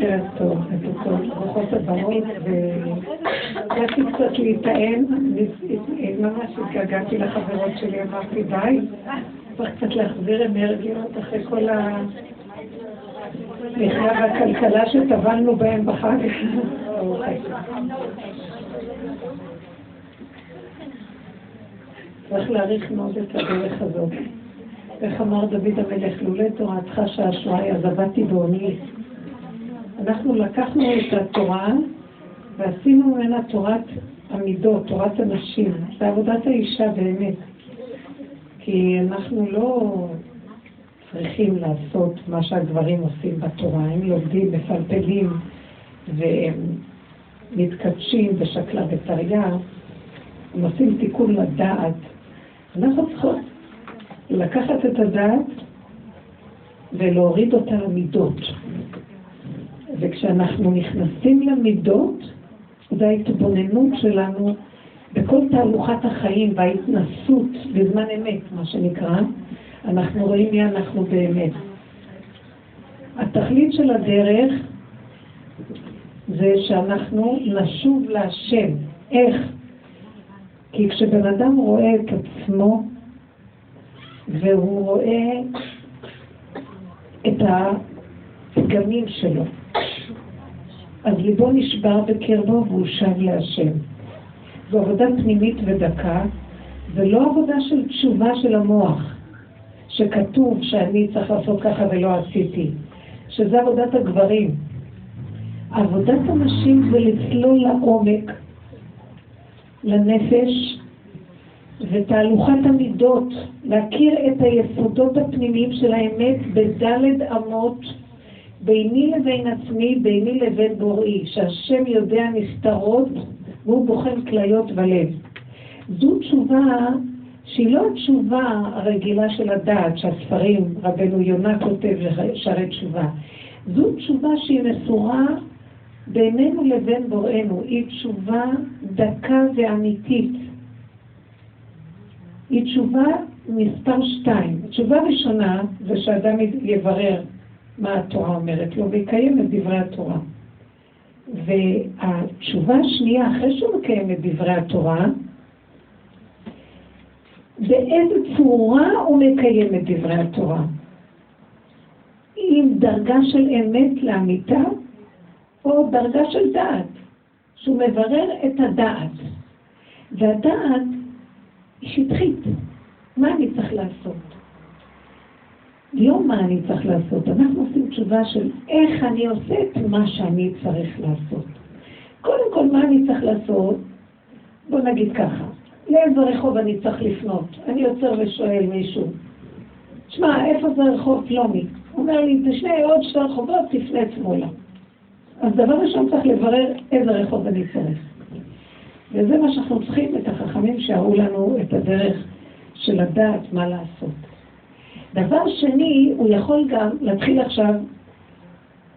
ערב טוב, ערב טוב, ברוכות הבאות, והגעתי קצת להיטען, ממש התגעגעתי לחברות שלי, אמרתי ביי, צריך קצת להחזיר אנרגיות אחרי כל ה... המחיה והכלכלה שטבלנו בהם בחג. צריך להעריך מאוד את הדרך הזאת. איך אמר דוד המלך, לולא תורתך שהשואה אז עבדתי בעוני. אנחנו לקחנו את התורה ועשינו ממנה תורת המידות, תורת הנשים. זה עבודת האישה באמת. כי אנחנו לא צריכים לעשות מה שהגברים עושים בתורה. הם לומדים, מפלפלים והם מתקדשים בשקלה ותריה. הם עושים תיקון לדעת. אנחנו צריכות לקחת את הדעת ולהוריד אותה למידות. וכשאנחנו נכנסים למידות, זה ההתבוננות שלנו בכל תהלוכת החיים וההתנסות בזמן אמת, מה שנקרא, אנחנו רואים מי אנחנו באמת. התכלית של הדרך זה שאנחנו נשוב להשם. איך? כי כשבן אדם רואה את עצמו והוא רואה את הפגמים שלו, אז ליבו נשבר בקרבו והוא שב להשם. זו עבודה פנימית ודקה, ולא עבודה של תשובה של המוח. שכתוב שאני צריך לעשות ככה ולא עשיתי, שזה עבודת הגברים. עבודת הנשים זה לצלול לעומק, לנפש, ותהלוכת המידות, להכיר את היסודות הפנימיים של האמת בדלת אמות, ביני לבין עצמי, ביני לבין בוראי, שהשם יודע נסתרות והוא בוחן כליות ולב. זו תשובה שהיא לא התשובה הרגילה של הדעת שהספרים, רבנו יונה כותב לשערי תשובה. זו תשובה שהיא מסורה בינינו לבין בוראנו. היא תשובה דקה ואמיתית. היא תשובה מספר שתיים. תשובה ראשונה זה שאדם יברר מה התורה אומרת לו ויקיים את דברי התורה. והתשובה השנייה, אחרי שהוא מקיים את דברי התורה, באיזה צורה הוא מקיים את דברי התורה. עם דרגה של אמת לאמיתה, או דרגה של דעת, שהוא מברר את הדעת. והדעת היא שטחית. מה אני צריך לעשות? לא מה אני צריך לעשות, אנחנו עושים תשובה של איך אני עושה את מה שאני צריך לעשות. קודם כל, מה אני צריך לעשות? בוא נגיד ככה, לאיזה רחוב אני צריך לפנות? אני עוצר ושואל מישהו, שמע, איפה זה רחוב פלוני? הוא אומר לי, זה שני עוד שתי רחובות, תפנה שמאלה. אז דבר ראשון צריך לברר איזה רחוב אני צריך. וזה מה שאנחנו צריכים, את החכמים שהראו לנו את הדרך של לדעת מה לעשות. דבר שני, הוא יכול גם להתחיל עכשיו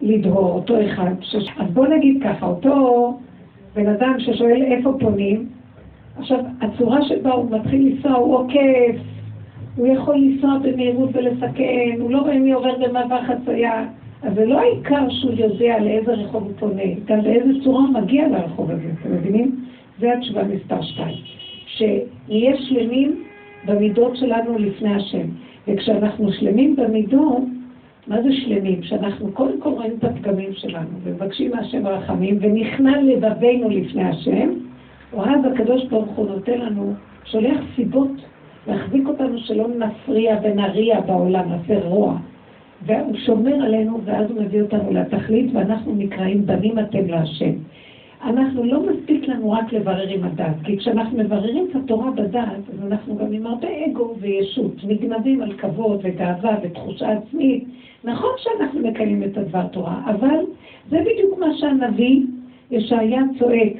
לדהור, אותו אחד. ש... אז בוא נגיד ככה, אותו בן אדם ששואל איפה פונים, עכשיו, הצורה שבה הוא מתחיל לנסוע הוא עוקף, הוא יכול לנסוע במהירות ולסכן, הוא לא רואה מי עובר במעבר חצייה, אז זה לא העיקר שהוא יודע לאיזה רחוב הוא פונה, גם באיזה צורה הוא מגיע לרחוב הזה, אתם מבינים? זה התשובה מספר שתיים. שנהיה שלמים במידות שלנו לפני השם. וכשאנחנו שלמים במידות, מה זה שלמים? שאנחנו קודם כל רואים את הפגמים שלנו, ומבקשים מהשם רחמים, ונכנע לבבינו לפני השם, ואז הקדוש ברוך הוא נותן לנו, שולח סיבות להחזיק אותנו שלא נפריע ונריע בעולם, נעשה רוע. והוא שומר עלינו, ואז הוא מביא אותנו לתכלית, ואנחנו נקראים בנים אתם להשם. אנחנו לא מספיק לנו רק לברר עם הדעת, כי כשאנחנו מבררים את התורה בדעת, אז אנחנו גם עם הרבה אגו וישות, נגנבים על כבוד וגאווה ותחושה עצמית. נכון שאנחנו מקיימים את הדבר תורה, אבל זה בדיוק מה שהנביא ישעיה צועק.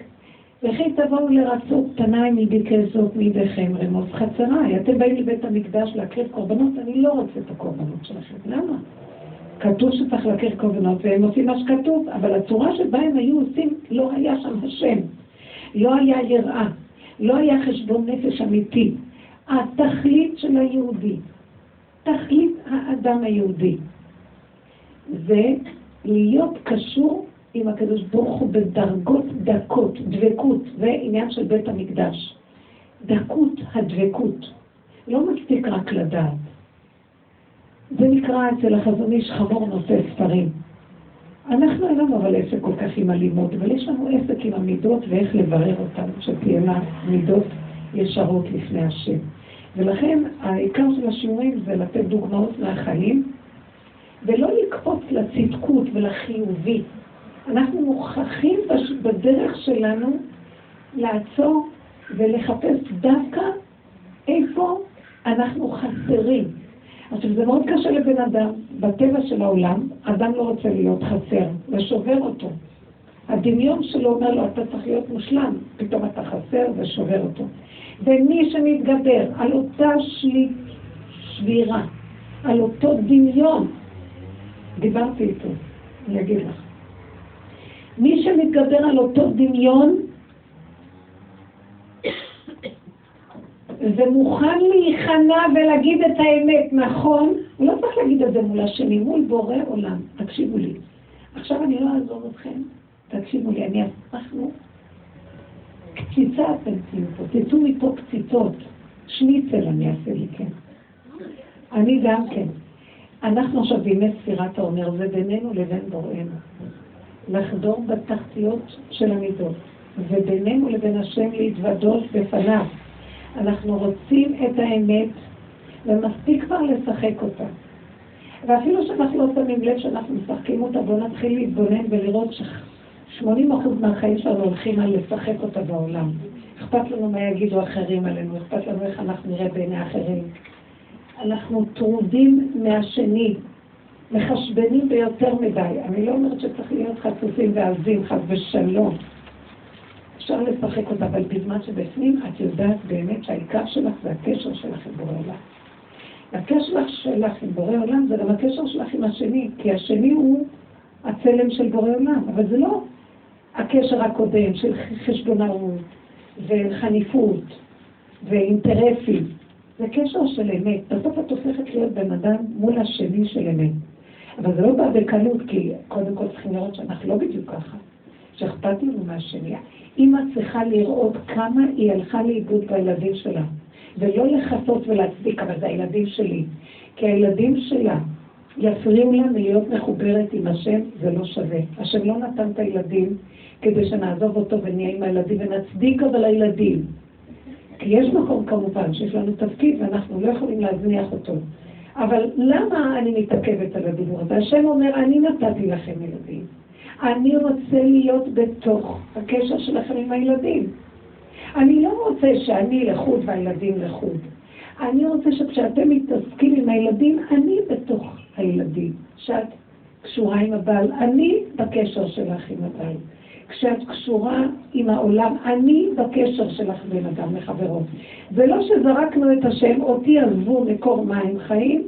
וכי תבואו לרצות פניי מביקי זאת מידיכם רמוז חצריי. אתם באים לבית המקדש להקריב קורבנות, אני לא רוצה את הקורבנות שלכם. למה? כתוב שצריך להקריב קורבנות והם עושים מה שכתוב, אבל הצורה שבה הם היו עושים, לא היה שם השם. לא היה יראה, לא היה חשבון נפש אמיתי. התכלית של היהודי, תכלית האדם היהודי, זה להיות קשור עם הקדוש ברוך הוא בדרגות דקות, דבקות, זה עניין של בית המקדש. דקות הדבקות. לא מספיק רק לדעת. זה נקרא אצל החזון איש חמור נושא ספרים. אנחנו אין לנו אבל עסק כל כך עם הלימוד, אבל יש לנו עסק עם המידות ואיך לברר אותן, שתהיינה מידות ישרות לפני השם. ולכן העיקר של השיעורים זה לתת דוגמאות מהחיים, ולא לקפוץ לצדקות ולחיובי. אנחנו מוכרחים בדרך שלנו לעצור ולחפש דווקא איפה אנחנו חסרים. עכשיו, זה מאוד קשה לבן אדם, בטבע של העולם, אדם לא רוצה להיות חסר, זה שובר אותו. הדמיון שלו אומר לו, אתה צריך להיות מושלם, פתאום אתה חסר ושובר אותו. ומי שמתגבר על אותה שלי, שבירה, על אותו דמיון, דיברתי איתו, אני אגיד לך. מי שמתגבר על אותו דמיון, ומוכן להיכנע ולהגיד את האמת, נכון? הוא לא צריך להגיד את זה מול השני, מול בורא עולם. תקשיבו לי. עכשיו אני לא אעזור אתכם, תקשיבו לי, אני אנחנו קציצה אתם תהיו פה, תצאו מפה קציצות. שניצל אני אעשה לי, כן. אני גם כן. אנחנו עכשיו בימי ספירת העומר, זה בינינו לבין בוראנו. לחדור בתחתיות של המידות, ובינינו לבין השם להתוודות בפניו. אנחנו רוצים את האמת, ומספיק כבר לשחק אותה. ואפילו שאנחנו לא שמים לב שאנחנו משחקים אותה, בואו נתחיל להתבונן ולראות ש-80% מהחיים שלנו הולכים על לשחק אותה בעולם. אכפת לנו מה יגידו אחרים עלינו, אכפת לנו איך אנחנו נראה בעיני אחרים. אנחנו טרודים מהשני, מחשבנים ביותר מדי. אני לא אומרת שצריך להיות חצופים ועזים, חס ושלום. אפשר לשחק אותה, אבל בזמן שבפנים את יודעת באמת שהעיקר שלך זה הקשר שלך עם בורא עולם. הקשר שלך עם בורא עולם זה גם הקשר שלך עם השני, כי השני הוא הצלם של בורא עולם, אבל זה לא הקשר הקודם של חשבונאות וחניפות ואינטרסים. זה קשר של אמת. בסוף את הופכת להיות בן אדם מול השני של אמת. אבל זה לא בא בקלות, כי קודם כל צריכים לראות שאנחנו לא בדיוק ככה. שאכפת לנו מהשני. אימא צריכה לראות כמה היא הלכה לאיבוד בילדים שלה, ולא לכסות ולהצדיק, אבל זה הילדים שלי. כי הילדים שלה יפריעו לה מלהיות מחוברת עם השם, זה לא שווה. השם לא נתן את הילדים כדי שנעזוב אותו ונהיה עם הילדים ונצדיק אבל הילדים. כי יש מקום כמובן שיש לנו תפקיד ואנחנו לא יכולים להזניח אותו. אבל למה אני מתעכבת על הדיבור הזה? השם אומר, אני נתתי לכם ילדים. אני רוצה להיות בתוך הקשר שלכם עם הילדים. אני לא רוצה שאני לחוד והילדים לחוד. אני רוצה שכשאתם מתעסקים עם הילדים, אני בתוך הילדים. שאת קשורה עם הבעל, אני בקשר שלך עם הבעל. כשאת קשורה עם העולם, אני בקשר שלך בין אדם לחברות. ולא שזרקנו את השם, אותי עזבו מקור מים חיים,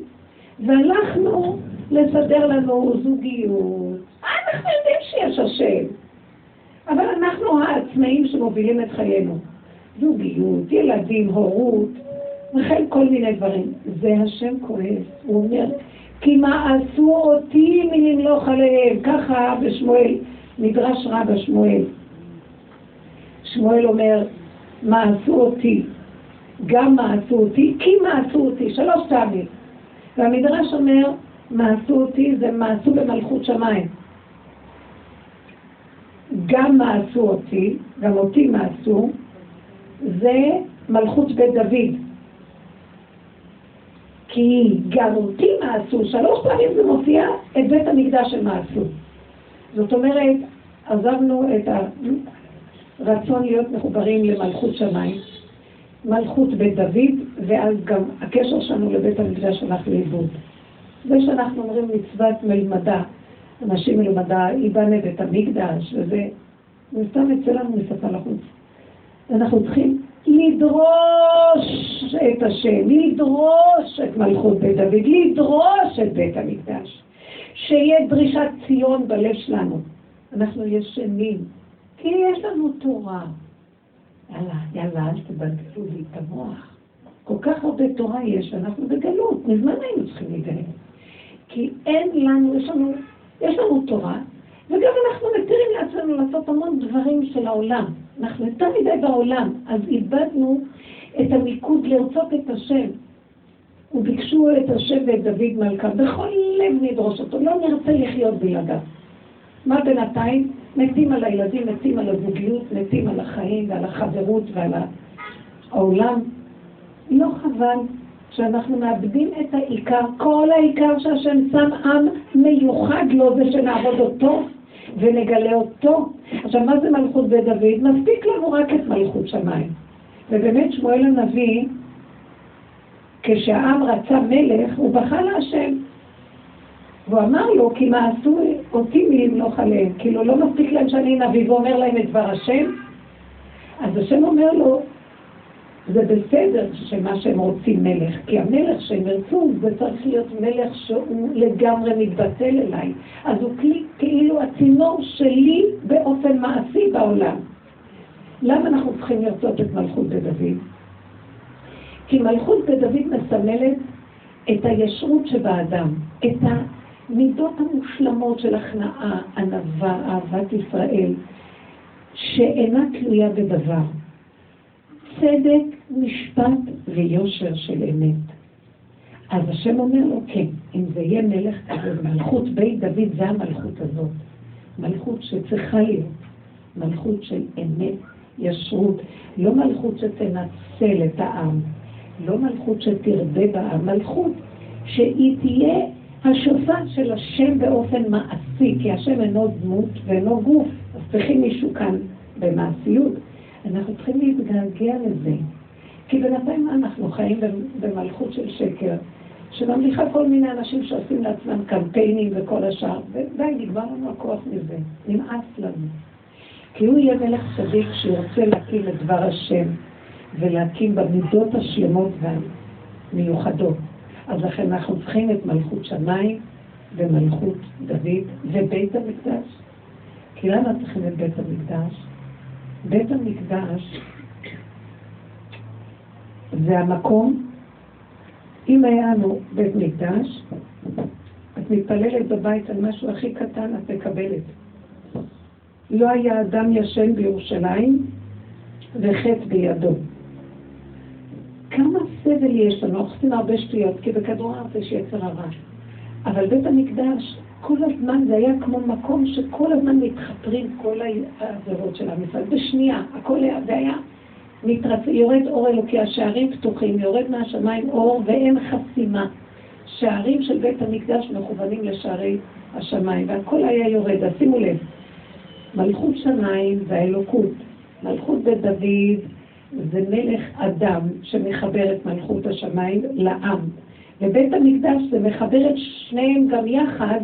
והלכנו לסדר לנו זוגיות. אנחנו יודעים שיש השם, אבל אנחנו העצמאים שמובילים את חיינו. זוגיות, ילדים, הורות, וכן כל מיני דברים. זה השם כועס, הוא אומר, כי עשו אותי מלמלוך עליהם, ככה בשמואל, מדרש רבה שמואל. שמואל אומר, עשו אותי, גם עשו אותי, כי עשו אותי, שלוש פעמים. והמדרש אומר, עשו אותי זה עשו במלכות שמיים. גם מה עשו אותי, גם אותי מה עשו, זה מלכות בית דוד. כי גם אותי מה עשו, שלוש פעמים זה מופיע את בית המקדש של מה עשו. זאת אומרת, עזבנו את הרצון להיות מחוברים למלכות שמיים, מלכות בית דוד, ואז גם הקשר שלנו לבית המקדש הלך לאיבוד. זה שאנחנו אומרים מצוות מלמדה, אנשים מלמדה, ייבנה בית המקדש, וזה, זה סתם יצא לנו משפה לחוץ. אנחנו צריכים לדרוש את השם, לדרוש את מלכות בית דוד, לדרוש את בית המקדש. שיהיה דרישת ציון בלב שלנו. אנחנו ישנים, כי יש לנו תורה. יאללה, יאללה, אל תבלבלו לי את המוח. כל כך הרבה תורה יש, אנחנו בגלות, מזמן היינו צריכים להתגלות. כי אין לנו, יש לנו, יש לנו תורה, וגם אנחנו מתירים לעצמנו לעשות המון דברים של העולם. אנחנו יותר מדי בעולם, אז איבדנו את המיקוד לרצות את השם. וביקשו את השם ואת דוד מלכה, בכל לב נדרוש אותו, לא נרצה לחיות בלעדיו. מה בינתיים? מתים על הילדים, מתים על הזוגיות, מתים על החיים ועל החברות ועל העולם. לא חבל שאנחנו מאבדים את העיקר, כל העיקר שהשם שם עם מיוחד לו זה שנעבוד אותו ונגלה אותו. עכשיו, מה זה מלכות בית דוד? מספיק לנו רק את מלכות שמיים. ובאמת שמואל הנביא, כשהעם רצה מלך, הוא בכה להשם. והוא אמר לו, כי מה עשו אותי מי ימלוך עליהם? כאילו, לא מספיק להם שאני נביא ואומר להם את דבר השם? אז השם אומר לו, זה בסדר שמה שהם רוצים מלך, כי המלך שהם ירצו זה צריך להיות מלך שהוא לגמרי מתבטל אליי. אז הוא כלי, כאילו הצינור שלי באופן מעשי בעולם. למה אנחנו צריכים לרצות את מלכות בדוד? כי מלכות בדוד מסמלת את הישרות שבאדם, את המידות המושלמות של הכנעה, ענווה, אהבת ישראל, שאינה תלויה בדבר. צדק, משפט ויושר של אמת. אז השם אומר לו, כן, אם זה יהיה מלך כזה, מלכות בית דוד זה המלכות הזאת. מלכות שצריכה להיות, מלכות של אמת, ישרות, לא מלכות שתנצל את העם, לא מלכות שתרבה בעם, מלכות שהיא תהיה השופט של השם באופן מעשי, כי השם אינו דמות ואינו גוף, אז צריכים מישהו כאן במעשיות. אנחנו צריכים להתגעגע לזה. כי בינתיים אנחנו חיים במלכות של שקר, שממליכה כל מיני אנשים שעושים לעצמם קמפיינים וכל השאר, ודי, נגמר לנו הכוח מזה, נמאס לנו. כי הוא יהיה מלך צדיק שירצה להקים את דבר השם ולהקים במידות השלמות והמיוחדות. אז לכן אנחנו צריכים את מלכות שמיים ומלכות דוד ובית המקדש. כי למה צריכים את בית המקדש? בית המקדש זה המקום, אם היה לנו בית מקדש, את מתפללת בבית על משהו הכי קטן, את מקבלת. לא היה אדם ישן בירושלים וחטא בידו. כמה סבל יש לנו, אנחנו עושים הרבה שטויות, כי בכדור הארץ יש יצר הרע. אבל בית המקדש, כל הזמן זה היה כמו מקום שכל הזמן מתחפרים כל העבירות של עם ישראל. בשנייה, הכל היה, זה היה מתרצ... יורד אור אלוקי, השערים פתוחים, יורד מהשמיים אור ואין חסימה. שערים של בית המקדש מכוונים לשערי השמיים, והכל היה יורד. אז שימו לב, מלכות שמיים זה האלוקות. מלכות בית דוד זה מלך אדם שמחבר את מלכות השמיים לעם. ובית המקדש זה מחבר את שניהם גם יחד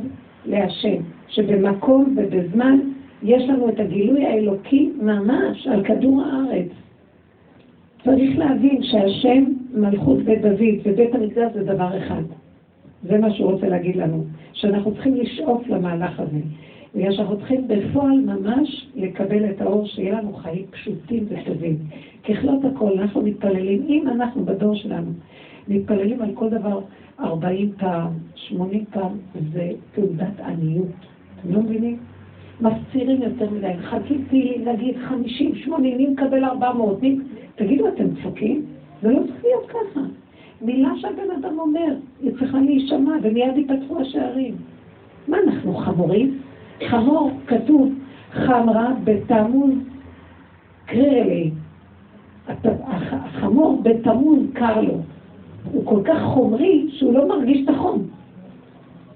להשם, שבמקום ובזמן יש לנו את הגילוי האלוקי ממש על כדור הארץ. צריך להבין שהשם, מלכות בית דוד ובית המקדש זה דבר אחד. זה מה שהוא רוצה להגיד לנו, שאנחנו צריכים לשאוף למהלך הזה. בגלל שאנחנו צריכים בפועל ממש לקבל את האור, שיהיה לנו חיים פשוטים וטובים. ככלות הכל, אנחנו מתפללים, אם אנחנו בדור שלנו מתפללים על כל דבר 40 פעם, 80 פעם, זה תעודת עניות. אתם לא מבינים? מפצירים יותר מדי, מחכים תהילים, נגיד 50, 80, מי מקבל 400, מי... תגידו, אתם צוחקים? זה לא צריך להיות ככה. מילה שהבן אדם אומר, היא צריכה להישמע, ומיד ייפתחו השערים. מה, אנחנו חמורים? חמור, כתוב, חמרה בתמוז קרלי. החמור בתמוז קר לו. הוא כל כך חומרי שהוא לא מרגיש את החום.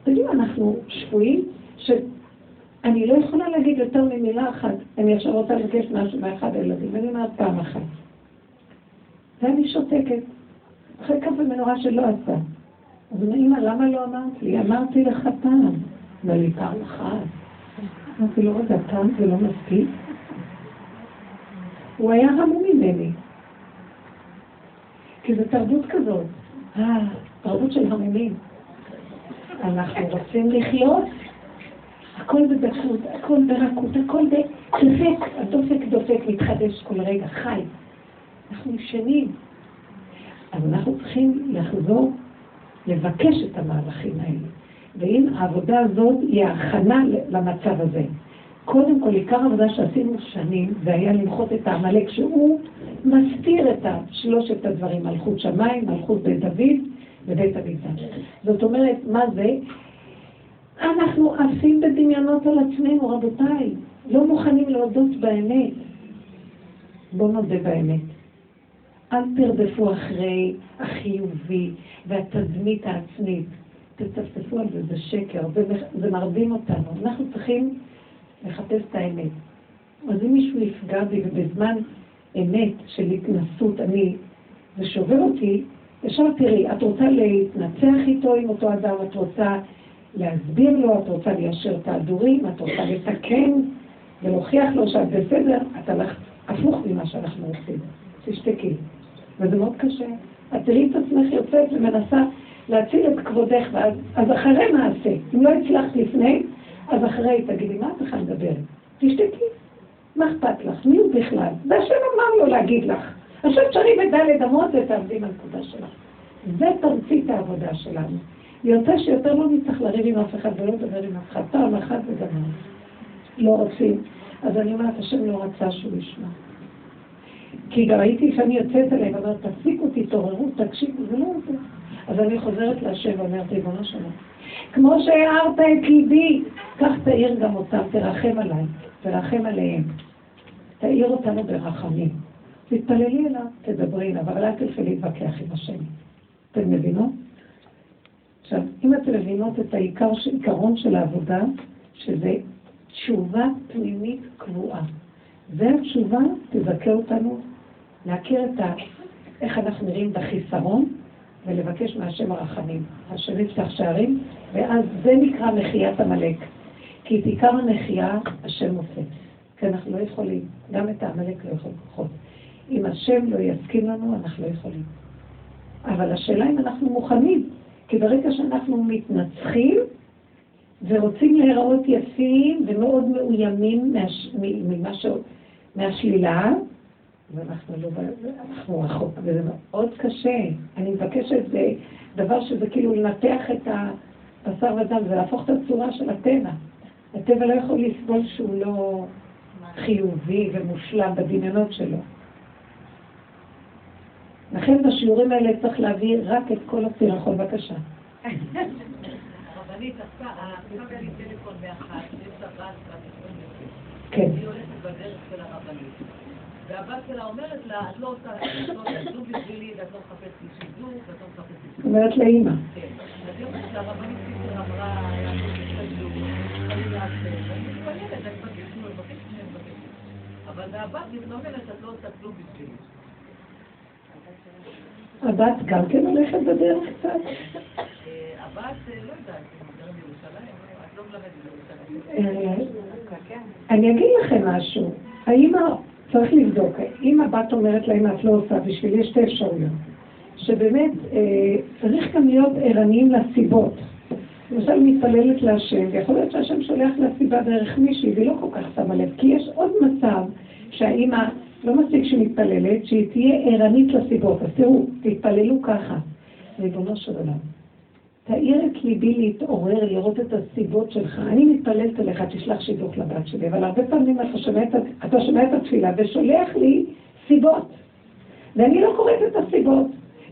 תגידו, אנחנו שפויים שאני לא יכולה להגיד יותר ממילה אחת. אני עכשיו רוצה לבקש משהו מאחד הילדים, ואני אומרת פעם אחת. ואני שותקת. אחרי כף המנורה שלא עשה. אז אני אמא, למה לא אמרת לי? אמרתי לך פעם. אמר לי, פעם אחת. אמרתי לו, רגע, פעם זה לא מספיק? הוא היה המום ממני. כי זו תרבות כזאת. אה, תרבות של המומים. אנחנו רוצים לחיות, הכל בדקות, הכל ברכות, הכל בדופק, הדופק דופק, מתחדש כל רגע, חי. אנחנו ישנים. אז אנחנו צריכים לחזור, לבקש את המהלכים האלה. ואם העבודה הזאת היא ההכנה למצב הזה. קודם כל, עיקר העבודה שעשינו שנים, זה היה למחות את העמלק, שהוא מסתיר את שלושת הדברים, מלכות שמיים, מלכות בית דוד ובית המקדש. זאת אומרת, מה זה? אנחנו עפים בדמיונות על עצמנו, רבותיי. לא מוכנים להודות באמת. בואו נודה באמת. אל תרדפו אחרי החיובי והתדמית העצמית. תצפצפו על זה, זה שקר, זה מרדים אותנו. אנחנו צריכים לחפש את האמת. אז אם מישהו יפגע בי ובזמן אמת של התנסות אני, זה שובר אותי, ישר תראי, את רוצה להתנצח איתו עם אותו אדם, את רוצה להסביר לו, את רוצה ליישר את ההדורים, את רוצה לתקן ולהוכיח לו שאת בסדר, את הלכת הפוך ממה שאנחנו עושים. תשתקי. וזה מאוד קשה. את תראי את עצמך יוצאת ומנסה להציל את כבודך, ואז, אז אחרי מעשה. אם לא הצלחת לפני, אז אחרי תגידי, מה את בכלל מדברת? תשתקי. מה אכפת לך? מי הוא בכלל? והשם אמר לו להגיד לך. עכשיו תשארי בדלת אמות ותעבדי מהנקודה שלך. זה תמצית העבודה שלנו. יוצא שיותר לא נצטרך לריב עם אף אחד ולא לדבר עם אף אחד. פעם אחת וגמרנו. לא רוצים. אז אני אומרת, השם לא רצה שהוא ישמע. כי גם הייתי לפעמים יוצאת אליהם ואומרת, תפסיקו, תתעוררו, תקשיבו, זה לא זה. אז אני חוזרת להשם ואומרת, ריבונו שלום, כמו שהארת את ליבי, כך תאיר גם אותם, תרחם עליי, תרחם עליהם. תאיר אותנו ברחמים. תתפללי אליו, תדברי אבל אל תלכי להתווכח עם השם. אתם מבינות? עכשיו, אם אתם מבינות את העיקר, עיקרון של העבודה, שזה תשובה פנימית קבועה. זה התשובה תזכה אותנו להכיר את ה... איך אנחנו נראים בחיסרון ולבקש מהשם הרחמים. השם יפתח שערים, ואז זה נקרא מחיית עמלק. כי את עיקר המחייה השם עושה. כי אנחנו לא יכולים, גם את העמלק לא יכולים לקחות. אם השם לא יסכים לנו, אנחנו לא יכולים. אבל השאלה אם אנחנו מוכנים, כי ברגע שאנחנו מתנצחים ורוצים להיראות יפים ומאוד מאוימים מהש... ממה. מהשלילה, ואנחנו לא, אנחנו רחוק, וזה מאוד קשה. אני מבקשת, זה דבר שזה כאילו לנתח את הבשר ודם, זה להפוך את הצורה של הטבע. הטבע לא יכול לסבול שהוא לא חיובי ומושלם בדמיונות שלו. לכן בשיעורים האלה צריך להביא רק את כל הסירחון, בבקשה. הרבנית, עכשיו לי טלפון מאחת, יש לה בת כן. היא הולכת בדרך של הרבנית. והבת שלה אומרת לה, את לא עושה כלום בשבילי, ואת לא מחפשת לי שידור, ואת לא מחפשת לי שידור. אומרת לאימא. כן. אז היא אומרת שהרבנית פיצר אמרה. אבל הבת מתלוננת, את לא עושה כלום בשבילי. הבת גם כן הולכת בדרך קצת? הבת, לא יודעת, את לא בירושלים. אני אגיד לכם משהו. האמא, צריך לבדוק, אם הבת אומרת לאמא, את לא עושה, בשביל יש שתי אפשרויות. שבאמת אה, צריך גם להיות ערניים לסיבות. למשל, מתפללת להשם, ויכול להיות שהשם שולח לסיבה דרך מישהי, והיא לא כל כך שמה לב, כי יש עוד מצב שהאימא לא מספיק שהיא מתפללת, שהיא תהיה ערנית לסיבות. אז תראו, תתפללו ככה. ריבונו של עולם, תאיר את ליבי להתעורר, לראות את הסיבות שלך. אני מתפללת אליך, תשלח שידוך לבת שלי, אבל הרבה פעמים אתה שומע, את, אתה שומע את התפילה ושולח לי סיבות. ואני לא קוראת את הסיבות.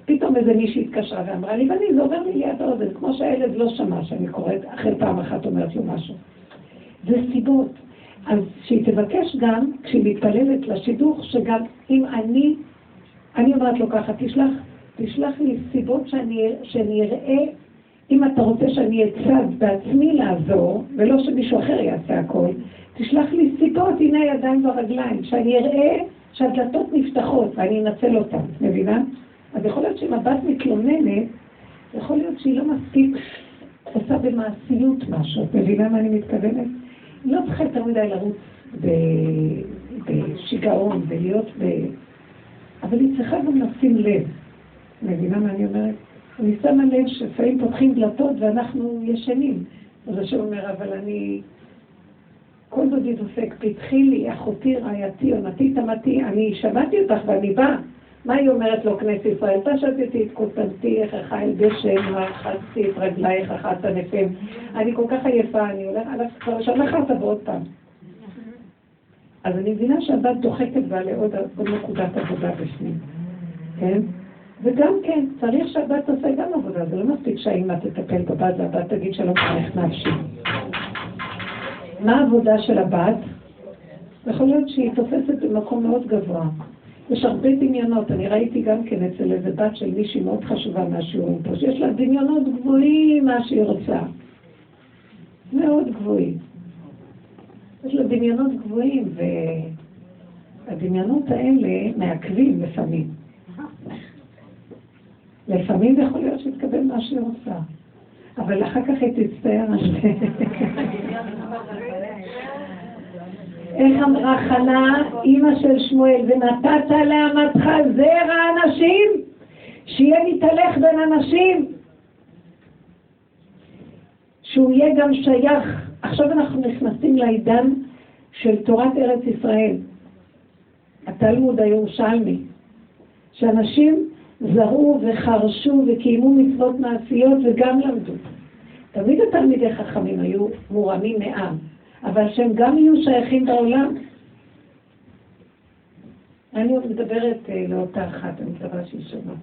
פתאום איזה מישהי התקשרה ואמרה לי, ואני, זה עובר לי ליד האוזן, כמו שהילד לא שמע שאני קוראת, אחרי פעם אחת אומרת לו משהו. זה סיבות. אז שהיא תבקש גם, כשהיא מתפללת לשידוך, שגם אם אני, אני אומרת לו ככה, תשלח, תשלח לי סיבות שאני, שאני אראה, אם אתה רוצה שאני אהיה צד בעצמי לעזור, ולא שמישהו אחר יעשה הכל, תשלח לי סיבות, הנה הידיים והרגליים, שאני אראה שהדלתות נפתחות ואני אנצל אותן, מבינה? אז יכול להיות שאם הבת מתלוננת, יכול להיות שהיא לא מספיק עושה במעשיות משהו, מבינה מה אני מתכוונת? לא צריכה יותר מדי לרוץ בשיגעון ולהיות ב... אבל היא צריכה גם לשים לב. מבינה מה אני אומרת? אני שמה לב שלפעמים פותחים דלתות ואנחנו ישנים. אז השם אומר, אבל אני... כל דודי דופק, פתחי לי, אחותי, רעייתי, עונתי, תמתי, אני שמעתי אותך ואני באה, מה היא אומרת לו, כנסת ישראל? פשטתי את כותנתי, איך אכל גשם, רחצתי את רגלייך, אחת ענפים. אני כל כך עייפה, אני הולכת, כבר שנה אחת ועוד פעם. אז אני מבינה שהבת דוחקת בה לעוד נקודת עבודה בפנים, כן? וגם כן, צריך שהבת תעשה גם עבודה, זה לא מספיק שהאימא תטפל בבת והבת תגיד שלא צריך נפשי. מה העבודה של הבת? יכול להיות שהיא תופסת במקום מאוד גבוה. יש הרבה דמיונות, אני ראיתי גם כן אצל איזה בת של מישהי מאוד חשובה מהשיעורים פה, שיש לה דמיונות גבוהים מה שהיא רוצה. מאוד גבוהים. יש לה דמיונות גבוהים, והדמיונות האלה מעכבים לפעמים. לפעמים יכול להיות שתקבל מה שהיא רוצה, אבל אחר כך היא תצטער על זה. איך אמרה חנה, אימא של שמואל, ונתת לאמתך זרע אנשים, שיהיה מתהלך בין אנשים, שהוא יהיה גם שייך. עכשיו אנחנו נכנסים לעידן של תורת ארץ ישראל, התלמוד הירושלמי, שאנשים זרעו וחרשו וקיימו מצוות מעשיות וגם למדו. תמיד התלמידי חכמים היו מורמים מעם, אבל שהם גם יהיו שייכים בעולם. אני עוד מדברת אה, לאותה אחת, אני מקווה שהיא שומעת.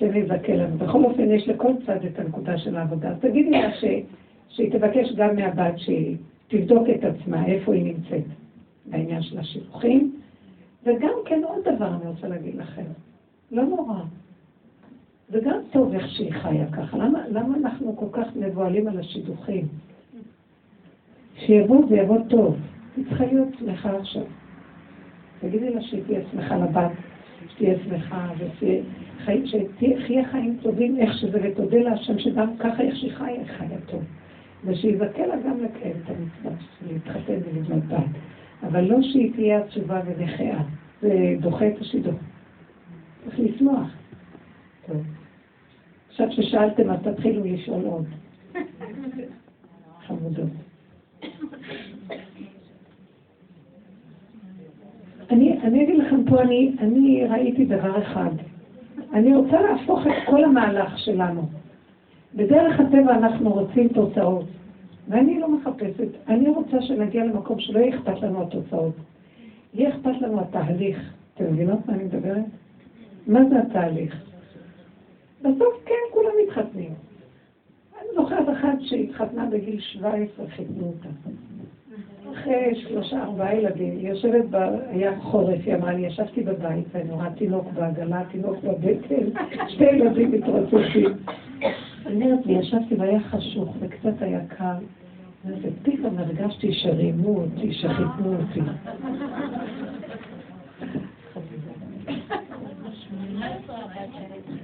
יזכה לנו. בכל אופן, יש לכל צד את הנקודה של העבודה. אז תגידי לה ש... שהיא תבקש גם מהבת שהיא תבדוק את עצמה, איפה היא נמצאת בעניין של השיוכים. וגם כן עוד דבר אני רוצה להגיד לכם, לא נורא. זה גם טוב איך שהיא חיה ככה. למה, למה אנחנו כל כך מבוהלים על השידוכים? שיבוא זה יבוא טוב. היא צריכה להיות שמחה עכשיו. תגידי לה שהיא תהיה שמחה לבת, שתהיה שמחה, שתחיה חיים טובים איך שזה, ותודה להשם שגם ככה איך שהיא חיה, חיה טוב. ושיזכה לה גם לקיים את המצווה, להתחתן ולבנות בית. אבל לא שהיא תהיה עצובה ונכאה, זה דוחה את השידור. צריך לשמוח. עכשיו ששאלתם, אז תתחילו לשאול עוד. חמודות. אני אגיד לכם פה, אני, אני ראיתי דבר אחד. אני רוצה להפוך את כל המהלך שלנו. בדרך הטבע אנחנו רוצים תוצאות, ואני לא מחפשת. אני רוצה שנגיע למקום שלא יהיה אכפת לנו התוצאות. יהיה אכפת לנו התהליך. אתם מבינות מה אני מדברת? מה זה התהליך? בסוף כן, כולם מתחתנים. אני זוכרת אחת שהתחתנה בגיל 17, חיתנו אותה. אחרי שלושה, ארבעה ילדים, היא יושבת, ב... היה חורף, היא אמרה לי, ישבתי בבית ואני רואה תינוק בעגלה, תינוק בבטן, שתי ילדים מתרוצצים. אומרת לי, ישבתי והיה חשוך וקצת היה קר, ופתאום הרגשתי שרימו אותי, שחיתנו אותי.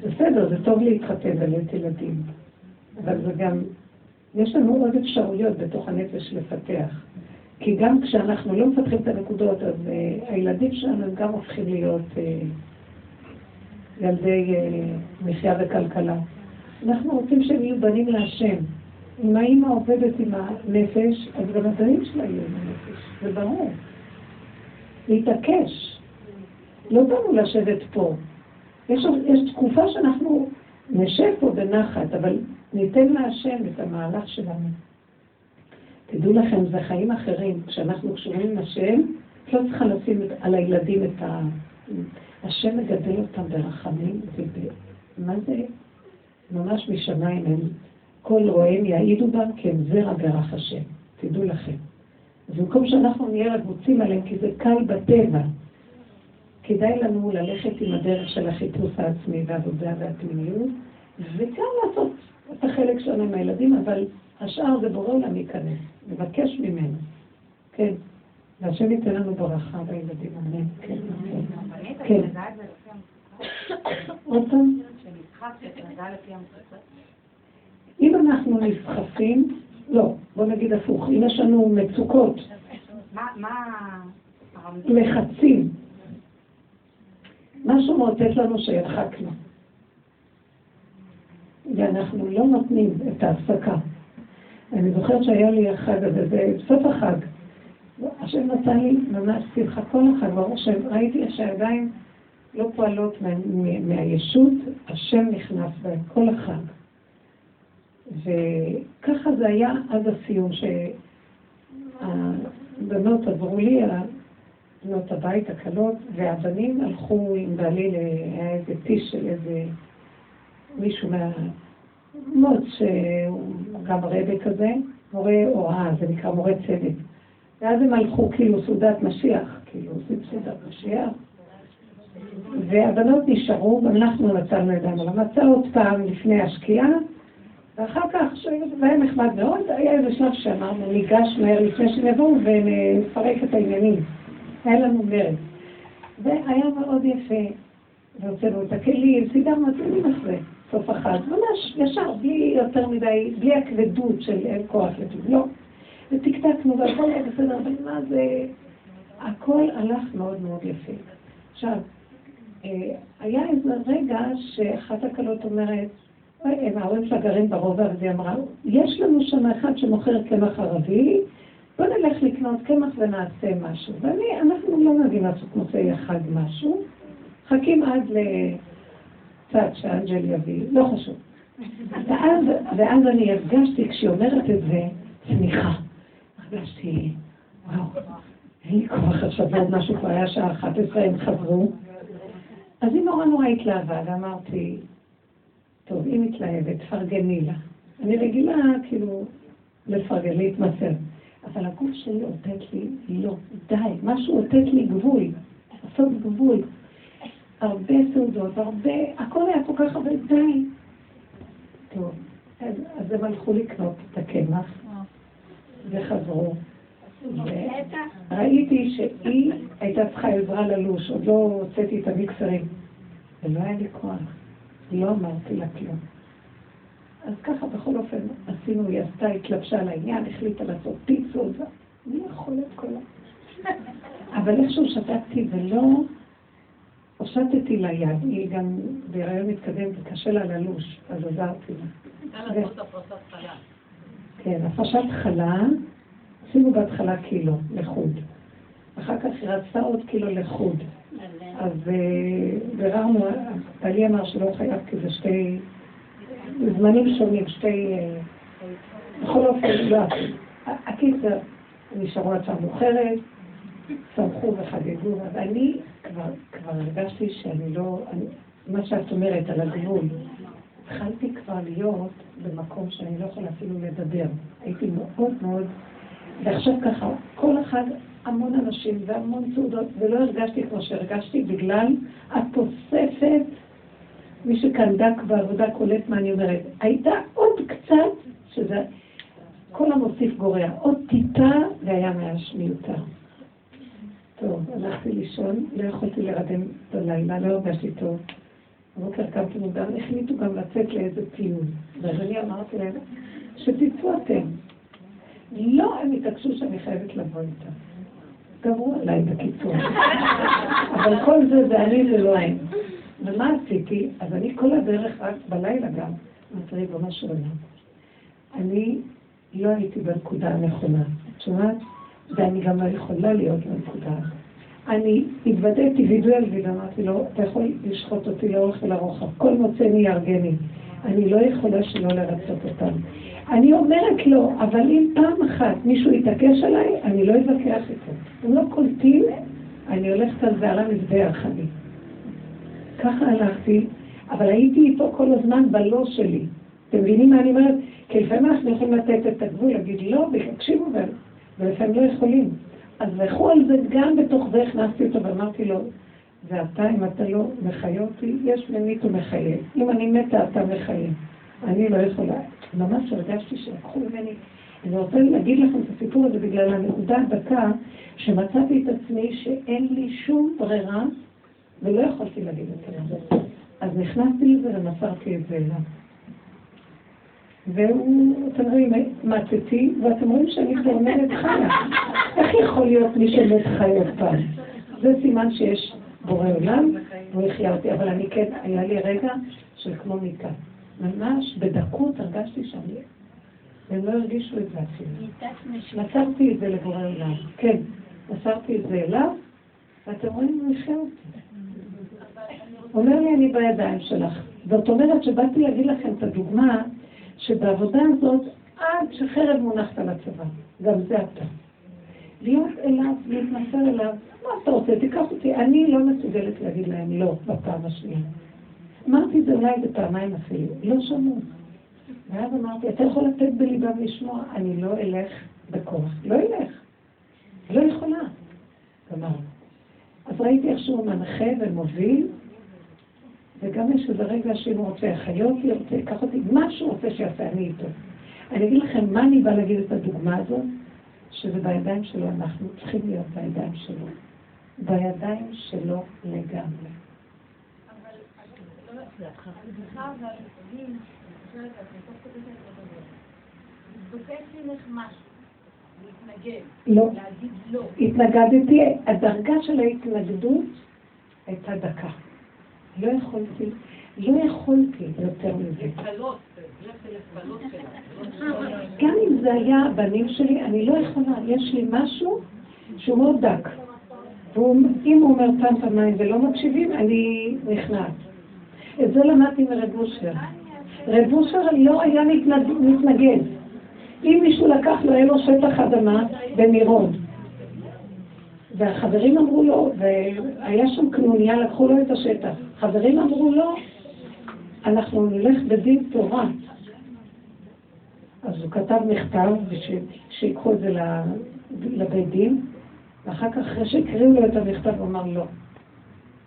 בסדר, זה טוב להתחתן ולהיות ילדים, אבל זה גם, יש לנו עוד אפשרויות בתוך הנפש לפתח. כי גם כשאנחנו לא מפתחים את הנקודות, אז uh, הילדים שלנו הם גם הופכים להיות uh, ילדי uh, מחיה וכלכלה. אנחנו רוצים שהם יהיו בנים להשם. אם האימא עובדת עם הנפש, אז גם הבנים שלה יהיו עם הנפש, זה ברור. להתעקש. לא באנו לשבת פה. יש, יש תקופה שאנחנו נשב פה בנחת, אבל ניתן להשם את המהלך שלנו. תדעו לכם, זה חיים אחרים. כשאנחנו קשורים עם השם, את לא צריכה לשים על הילדים את ה... השם מגדל אותם ברחמים, ומה זה? ממש משמיים הם. כל רואיהם יעידו בם כי הם זרע ברך השם. תדעו לכם. אז במקום שאנחנו נהיה רבוצים עליהם, כי זה קל בטבע, כדאי לנו ללכת עם הדרך של החיפוש העצמי והעבודה והפנימיות, וגם לעשות את החלק שלנו עם הילדים, אבל השאר זה בורא עולם ייכנס, לבקש ממנו. כן. והשם ייתן לנו ברכה בילדים, אמן. כן. כן. עוד פעם? אם אנחנו נסחפים, לא, בוא נגיד הפוך, אם יש לנו מצוקות, לחצים, משהו מאותת לנו שהרחקנו, ואנחנו לא נותנים את ההפסקה. אני זוכרת שהיה לי החג הזה, בסוף החג, השם נתן לי ממש שמחה כל החג, ברור שראיתי איך שהידיים לא פועלות מהישות, השם נכנס בהן כל החג. וככה זה היה עד הסיום, שהבנות עברו לי, בנות הבית הקלות, והבנים הלכו עם בעלי, היה איזה טיש של איזה מישהו מהמוץ, שהוא גם רבי כזה, מורה הוראה, זה נקרא מורה צוות. ואז הם הלכו כאילו סעודת משיח, כאילו עושים סעודת משיח. והבנות נשארו, ואנחנו נצלנו ידיים על המצה עוד פעם לפני השקיעה, ואחר כך, זה היה נחמד מאוד, היה איזה שלב שאמרנו, ניגש מהר לפני שהם יבואו ונפרק את העניינים. היה לנו מרד. והיה מאוד יפה, והוצאנו את הכלים, סידרנו את זה סוף החג, ממש ישר, בלי יותר מדי, בלי הכבדות של אין כוח לכלום, לא. וטקטקנו והכל היה בסדר, אבל מה זה, הכל הלך מאוד מאוד יפה. עכשיו, היה איזה רגע שאחת הקלות אומרת, ההורים שלה גרים ברובע, והיא אמרה, יש לנו שם אחד שמוכר קמח ערבי, בוא נלך לקנות קמח ונעשה משהו. ואני, אנחנו לא נבין לעשות מוצאי החג משהו, חכים עד לצד שאנג'ל יביא, לא חשוב. ואז, ואז אני הרגשתי, כשהיא אומרת את זה, צמיחה. הרגשתי, וואו, אין לי כוח עכשיו עוד משהו, כבר היה שעה 11, הם חזרו. אז היא נורא נורא התלהבה, ואמרתי, טוב, היא מתלהבת, פרגני לה. אני רגילה, כאילו, לפרגן, להתמסר. אבל הגוף שלי אותת לי, לא, די, משהו אותת לי גבול, לעשות גבול. הרבה סעודות, הרבה, הכל היה כל כך הרבה, די. טוב, אז, אז הם הלכו לקנות את הקמח, וחזרו. ראיתי שהיא הייתה צריכה עזרה ללוש, עוד לא הוצאתי את המיקסרים. ולא היה לי כוח, לא אמרתי לה כלום. אז ככה בכל אופן עשינו, היא עשתה, התלבשה על העניין, החליטה לעשות פיצות, מי יכול את כל ה... אבל איכשהו שתקתי ולא הושטתי לה יד, היא גם בהיריון מתקדם וקשה לה ללוש, אז עזרתי לה. כן, הפרשת חלה, עשינו בהתחלה קילו לחוד. אחר כך היא רצתה עוד קילו לחוד. אז אה, ביררנו, בעלי אמר שלא חייב כי זה שתי... זמנים שונים, שתי... אה, בכל אופן, לא הקיצר, נשארו עד שעה מאוחרת, שמחו וחגגו, ואני כבר, כבר הרגשתי שאני לא... אני, מה שאת אומרת על הגבול, התחלתי כבר להיות במקום שאני לא יכולה אפילו לדבר. הייתי מאוד מאוד... ועכשיו ככה, כל אחד, המון אנשים והמון סעודות, ולא הרגשתי כמו שהרגשתי בגלל התוספת מי שכאן דק בעבודה קולט מה אני אומרת. הייתה עוד קצת, שזה כל המוסיף גורע, עוד טיפה והיה מעש מיותר. טוב, הלכתי לישון, לא יכולתי לרדם בלילה, לא הרגשתי טוב. בבוקר קמתי מוקדם, החליטו גם לצאת לאיזה טיול. ואז אני אמרתי להם, שתצאו אתם. לא, הם התעקשו שאני חייבת לבוא איתם. גמרו עליי בקיצור. אבל כל זה, זה אני, זה לא הם. ומה עשיתי? אז אני כל הדרך, רק בלילה גם, אמרתי, ריבונו של עולם, אני לא הייתי בנקודה הנכונה, את שומעת? ואני גם לא יכולה להיות בנקודה. אני התוודעתי וידוי על וידוי, אמרתי לו, אתה יכול לשחוט אותי לאורך ולרוחב, כל מוצאני יארגני. אני לא יכולה שלא לרצות אותם. אני אומרת לו, אבל אם פעם אחת מישהו יתעקש עליי, אני לא אתווכח איתו. הם לא קולטים, אני הולכת על זה על המזבח אני. ככה הלכתי, אבל הייתי איתו כל הזמן בלא שלי. אתם מבינים מה אני אומרת? כי לפעמים אנחנו יכולים לתת את הגבול, להגיד לא, ותקשיבו, ולפעמים לא יכולים. אז לכו על זה, גם בתוך זה הכנסתי אותו ואמרתי לו, ואתה, אם אתה לא מחיה אותי, יש ממית ומחיה. אם אני מתה, אתה מחיה. אני לא יכולה. ממש הרגשתי שלקחו ממני. אני רוצה להגיד לכם את הסיפור הזה בגלל הנקודה הדקה, שמצאתי את עצמי שאין לי שום ברירה ולא יכולתי להגיד את זה. אז נכנסתי לזה ומסרתי את זה אליו. והוא, אתם רואים, מצאתי, ואתם רואים שאני כבר עומדת חיה. איך יכול להיות מי שמת חי עוד פעם? זה סימן שיש בורא עולם, והוא יחיה אותי, אבל אני כן, היה לי רגע של כמו מיטה. ממש בדקות הרגשתי שאני... והם לא הרגישו את זה אפילו. מסרתי את זה לבורא עולם. כן, מסרתי את זה אליו, ואתם רואים, הוא יחיה אותי. אומר לי, אני בידיים שלך. זאת אומרת שבאתי להגיד לכם את הדוגמה, שבעבודה הזאת, עד שחרב מונחת על הצבא, גם זה אתה. להיות אליו, להתמסר אליו, מה אתה רוצה, תיקח אותי. אני לא מסוגלת להגיד להם לא בפעם השנייה. אמרתי את זה אולי בפעמיים אפילו, לא שמעו. ואז אמרתי, אתה יכול לתת בליבם לשמוע, אני לא אלך בכוח. לא אלך. לא יכולה. גמר. אז ראיתי איך שהוא מנחה ומוביל, וגם יש איזה רגע שאם הוא רוצה לחיות לי, רוצה לקח אותי, מה שהוא רוצה שיעשה, אני איתו. אני אגיד לכם מה אני באה להגיד את הדוגמה הזאת, שזה בידיים שלו, אנחנו צריכים להיות בידיים שלו. בידיים שלו לגמרי. לא. לא. התנגדתי, הדרגה של ההתנגדות הייתה דקה. לא יכולתי, לא יכולתי יותר מזה. גם אם זה היה הבנים שלי, אני לא יכולה, יש לי משהו שהוא מאוד דק. ואם הוא אומר פעם פעמיים ולא מקשיבים, אני נכנעת. את זה למדתי מרב אושר. רב אושר לא היה מתנגד. אם מישהו לקח לו, היה לו שטח אדמה במירון. והחברים אמרו לו, והיה שם קנוניה, לקחו לו את השטח. חברים אמרו לו, אנחנו נלך בדין תורה. אז הוא כתב מכתב, שיקחו את זה לבית דין, ואחר כך, אחרי שהקריאו לו את המכתב, הוא אמר לא.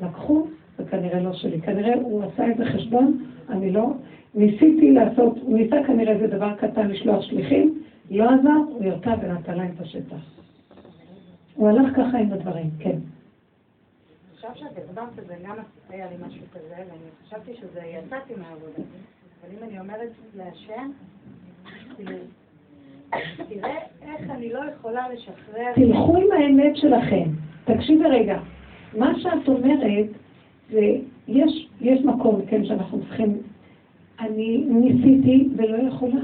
לקחו, זה כנראה לא שלי. כנראה הוא עשה איזה חשבון, אני לא. ניסיתי לעשות, הוא ניסה כנראה איזה דבר קטן לשלוח שליחים, לא עזר, הוא ירתה ונתן להם את השטח. הוא הלך ככה עם הדברים, כן. עכשיו שאת הסברת את זה, גם היה לי משהו כזה, ואני חשבתי שזה, יצאתי מהעבודה. אבל אם אני אומרת להשם, כאילו, תראה איך אני לא יכולה לשחרר... תלכו עם האמת שלכם. תקשיבי רגע. מה שאת אומרת, זה, יש, מקום, כן, שאנחנו צריכים... אני ניסיתי ולא יכולה.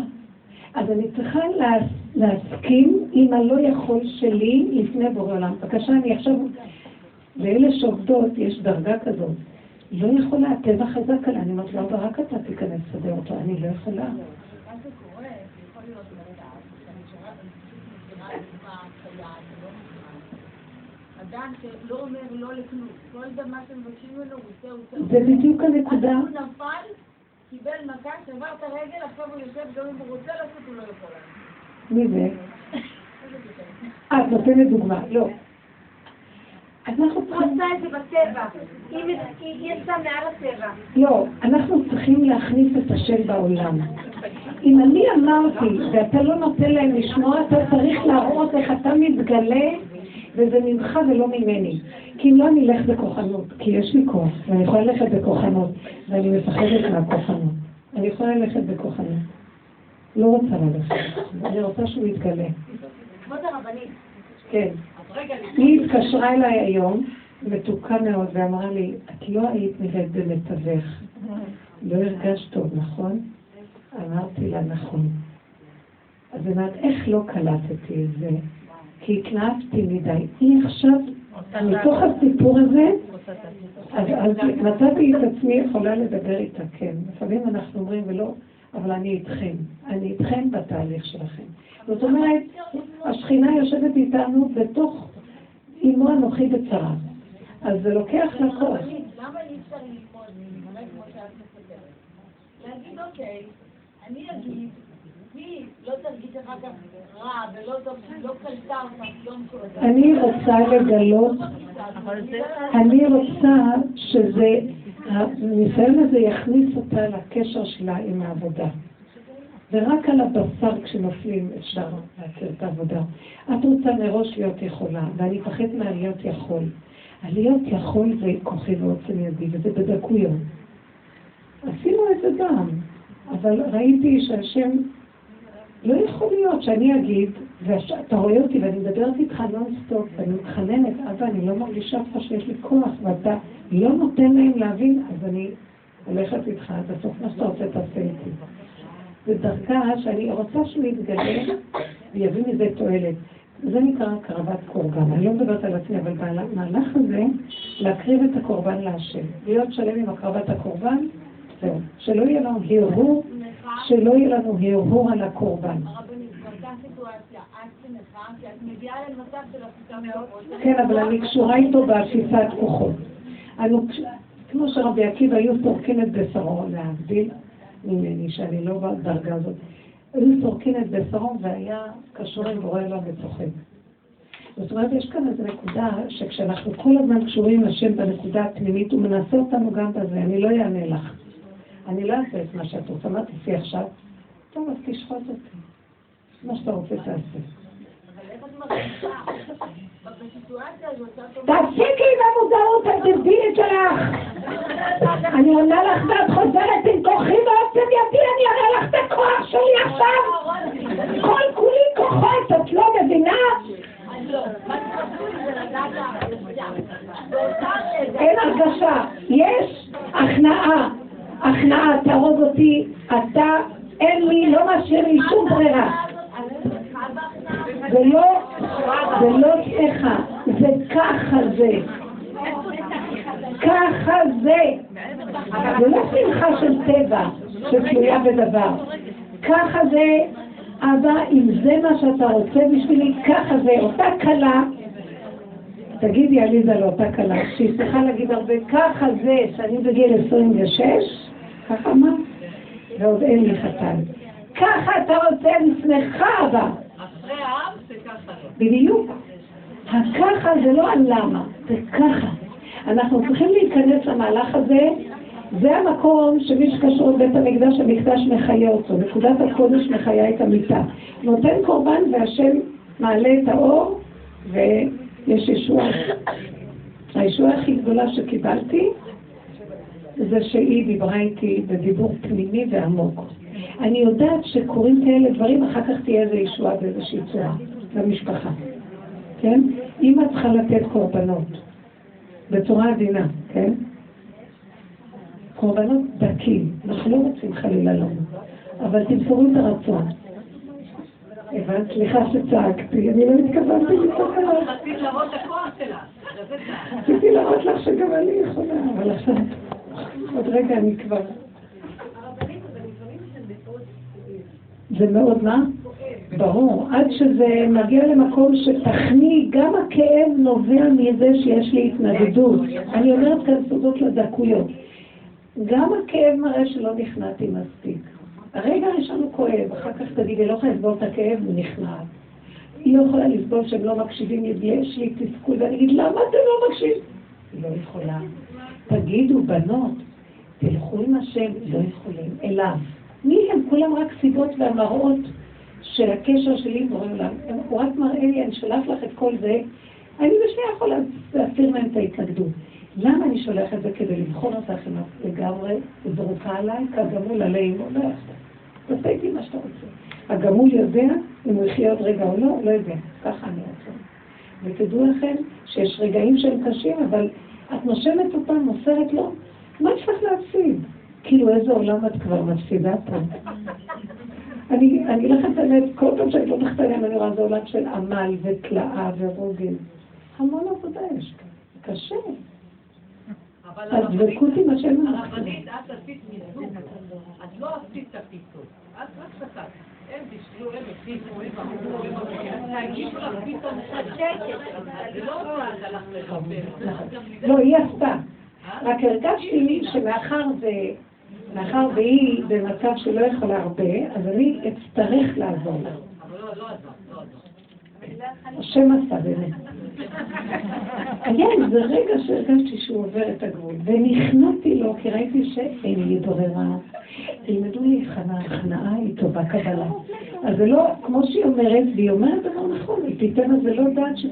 אז אני צריכה לה, להסכים עם הלא יכול שלי לפני בורא עולם. בבקשה, אני עכשיו... לאלה שעובדות יש דרגה כזאת. לא יכולה, הטבע חזק עליה. אני אומרת לו, לא, רק אתה תיכנס לסדר אותו, אני לא יכולה. אדם שלא אומר לא לכלום, כל דבר שמבקשים ממנו הוא עושה, הוא עושה. זה בדיוק הנקודה. הוא נפל, קיבל מכה, שבר את הרגל, עכשיו הוא יושב, גם אם הוא רוצה לעשות, הוא לא יכול. מי זה? את נותנת דוגמה. לא. אנחנו צריכים... את זה בטבע. היא יצאה מעל הטבע. לא, אנחנו צריכים להכניס את השם בעולם. אם אני אמרתי, ואתה לא נותן להם לשמוע, אתה צריך להראות איך אתה מתגלה וזה ממך ולא ממני. כי אם לא, אני אלך בכוחנות, כי יש לי כוח, ואני יכולה ללכת בכוחנות, ואני מפחדת מהכוחנות. אני יכולה ללכת בכוחנות. לא רוצה ללכת, אני רוצה שהוא יתגלה. כבוד הרבנית. כן. היא התקשרה אליי היום, מתוקה מאוד, ואמרה לי, את לא היית נראית במתווך. לא הרגשת טוב, נכון? אמרתי לה, נכון. אז היא אומרת, איך לא קלטתי את זה? כי התלהבתי מדי. היא עכשיו, מתוך הסיפור הזה, אז מצאתי את עצמי יכולה לדבר איתה, כן. לפעמים אנחנו אומרים, ולא, אבל אני איתכם. אני איתכם בתהליך שלכם. זאת אומרת, השכינה יושבת איתנו בתוך אימו אנוכי בצרה. אז זה לוקח לה. למה אי אפשר ללמוד, כמו שאת מספרת? להגיד, אוקיי, אני אגיד, לא לא אני רוצה לגלות, אני רוצה שזה, הניסיון הזה יכניס אותה לקשר שלה עם העבודה. ורק על הבשר כשנופלים אפשר להכיר את העבודה. את רוצה מראש להיות יכולה, ואני מפחד מהלהיות יכול. הלהיות יכול זה כוחי ועוצם ידי, וזה בדקויות. עשינו את זה גם, אבל ראיתי שהשם לא יכול להיות שאני אגיד, ואתה רואה אותי ואני מדברת איתך נונסטופ, ואני מתחננת, אבא, אני לא מרגישה פה שיש לי כוח, ואתה לא נותן להם להבין, אז אני הולכת איתך עד הסוף, מה שאתה רוצה תעשה איתי. זו דרכה שאני רוצה שהוא יתגלה ויביא מזה תועלת. זה נקרא הקרבת קורבן. אני לא מדברת על עצמי, אבל במהלך הזה, להקריב את הקורבן להשם. להיות שלם עם הקרבת הקורבן, זהו. שלא יהיה לנו הרהור, שלא יהיה לנו הרהור על הקורבן. כן, אבל אני קשורה איתו באפיסת כוחות. כמו שרבי עקיבא היו סורקים את בשרו, להבדיל ממני, שאני לא בדרגה הזאת. היו סורקים את בשרו והיה קשור עם בורא לו וצוחק. זאת אומרת, יש כאן איזו נקודה שכשאנחנו כל הזמן קשורים לשם בנקודה הפנימית, הוא מנסה אותנו גם בזה, אני לא אענה לך. אני לא אעשה את מה שאת רוצה, מה תעשי עכשיו? טוב, אז תשחוט אותי. מה שאתה רוצה תעשה. תפסיקי עם המודעות, את שלך. אני עונה לך ואת חוזרת עם כוחי ועוצם ידי, אני אראה לך את הכוח שלי עכשיו. כל כולי כוחות, את לא מבינה? אין הרגשה, יש הכנעה. הכנעה, תהרוג אותי, אתה, אין לי, לא משאיר לי שום ברירה. זה לא, זה לא שמחה, זה ככה זה. ככה זה. זה לא שמחה של טבע, שתלויה בדבר. ככה זה, אבא, אם זה מה שאתה רוצה בשבילי, ככה זה. אותה כלה, תגידי עליזה לאותה כלה, שהיא צריכה להגיד הרבה, ככה זה, שאני בגיל 26, ככה מה? ועוד אין לי חתן. ככה אתה רוצה, אני שמחה אבא. בדיוק. הככה זה לא הלמה, זה ככה. אנחנו צריכים להיכנס למהלך הזה, זה המקום שמי שקשור לבית המקדש, המקדש מחיה אותו, נקודת הקודש מחיה את המיטה. נותן קורבן והשם מעלה את האור ויש ישועה. הישועה הכי גדולה שקיבלתי זה שהיא דיברה איתי בדיבור פנימי ועמוק. אני יודעת שקורים כאלה דברים, אחר כך תהיה איזו ישועה באיזושהי צורה למשפחה. כן? אמא צריכה לתת קורבנות בצורה עדינה, כן? קורבנות דקים, אנחנו לא רוצים חלילה לא, אבל תמסורו את הרצון. הבנת? סליחה שצעקתי, אני לא התכוונתי לצעוק עליו. רציתי להראות לך שגם אני יכולה, אבל עכשיו, עוד רגע אני כבר... זה מאוד מה? ברור. עד שזה מגיע למקום שתכני, גם הכאב נובע מזה שיש לי התנגדות. אני אומרת כאן סודות לדקויות. גם הכאב מראה שלא נכנעתי מספיק. הרגע הראשון הוא כואב, אחר כך תגידי, לא יכולה לסבול את הכאב, הוא נכנע. היא לא יכולה לסבול שהם לא מקשיבים יש לי תסכול, ואני אגיד, למה אתם לא מקשיבים? היא לא יכולה. תגידו, בנות, תלכו עם השם, לא יכולים, אליו. מי הם? כולם רק סיבות והמראות של הקשר שלי עם בורא עולם. הוא רק מראה לי, אני שולח לך את כל זה, אני בשנייה יכולה להסיר מהם את ההתנגדות. למה אני שולח את זה? כדי לבחון אותך אם את לגמרי זרוקה עליי, כגמול עלי אמו, לא יכול. תעשה איתי מה שאתה רוצה. הגמול יודע אם הוא יחיה עוד רגע או לא, לא יודע. ככה אני רוצה. ותדעו לכם שיש רגעים שהם קשים, אבל את נושמת אותם, מוסרת לו, מה יש לך להפסיד? כאילו איזה עולם את כבר מפסידה פה. אני אגיד לכם את האמת, כל פעם שאני פותחת עליהם אני רואה זה עולם של עמל ותלאה ורוגל. המון עבודה יש כאן, קשה. אז דבקות עם השם הרבנית, את עשית מיזוג, את לא עשית את הפיתות, את רק שתת. הם בישלו, הם הפיתו, הם אמרו, הם אמרו, תגידו לך פתאום זה לא הלך לחבר. לא, היא עשתה. רק הרגשתי שמאחר זה... מאחר והיא במצב שלא יכולה הרבה, אז אני אצטרך לעזור לה. השם עשה באמת. כן, זה רגע שהרגשתי שהוא עובר את הגבול, ונכנעתי לו, כי ראיתי שאין לי ברירה. תלמדו להיכנע, הכנעה היא טובה קבלה. אז זה לא, כמו שהיא אומרת, והיא אומרת דבר נכון, היא תיתן, אז זה לא דעת ש...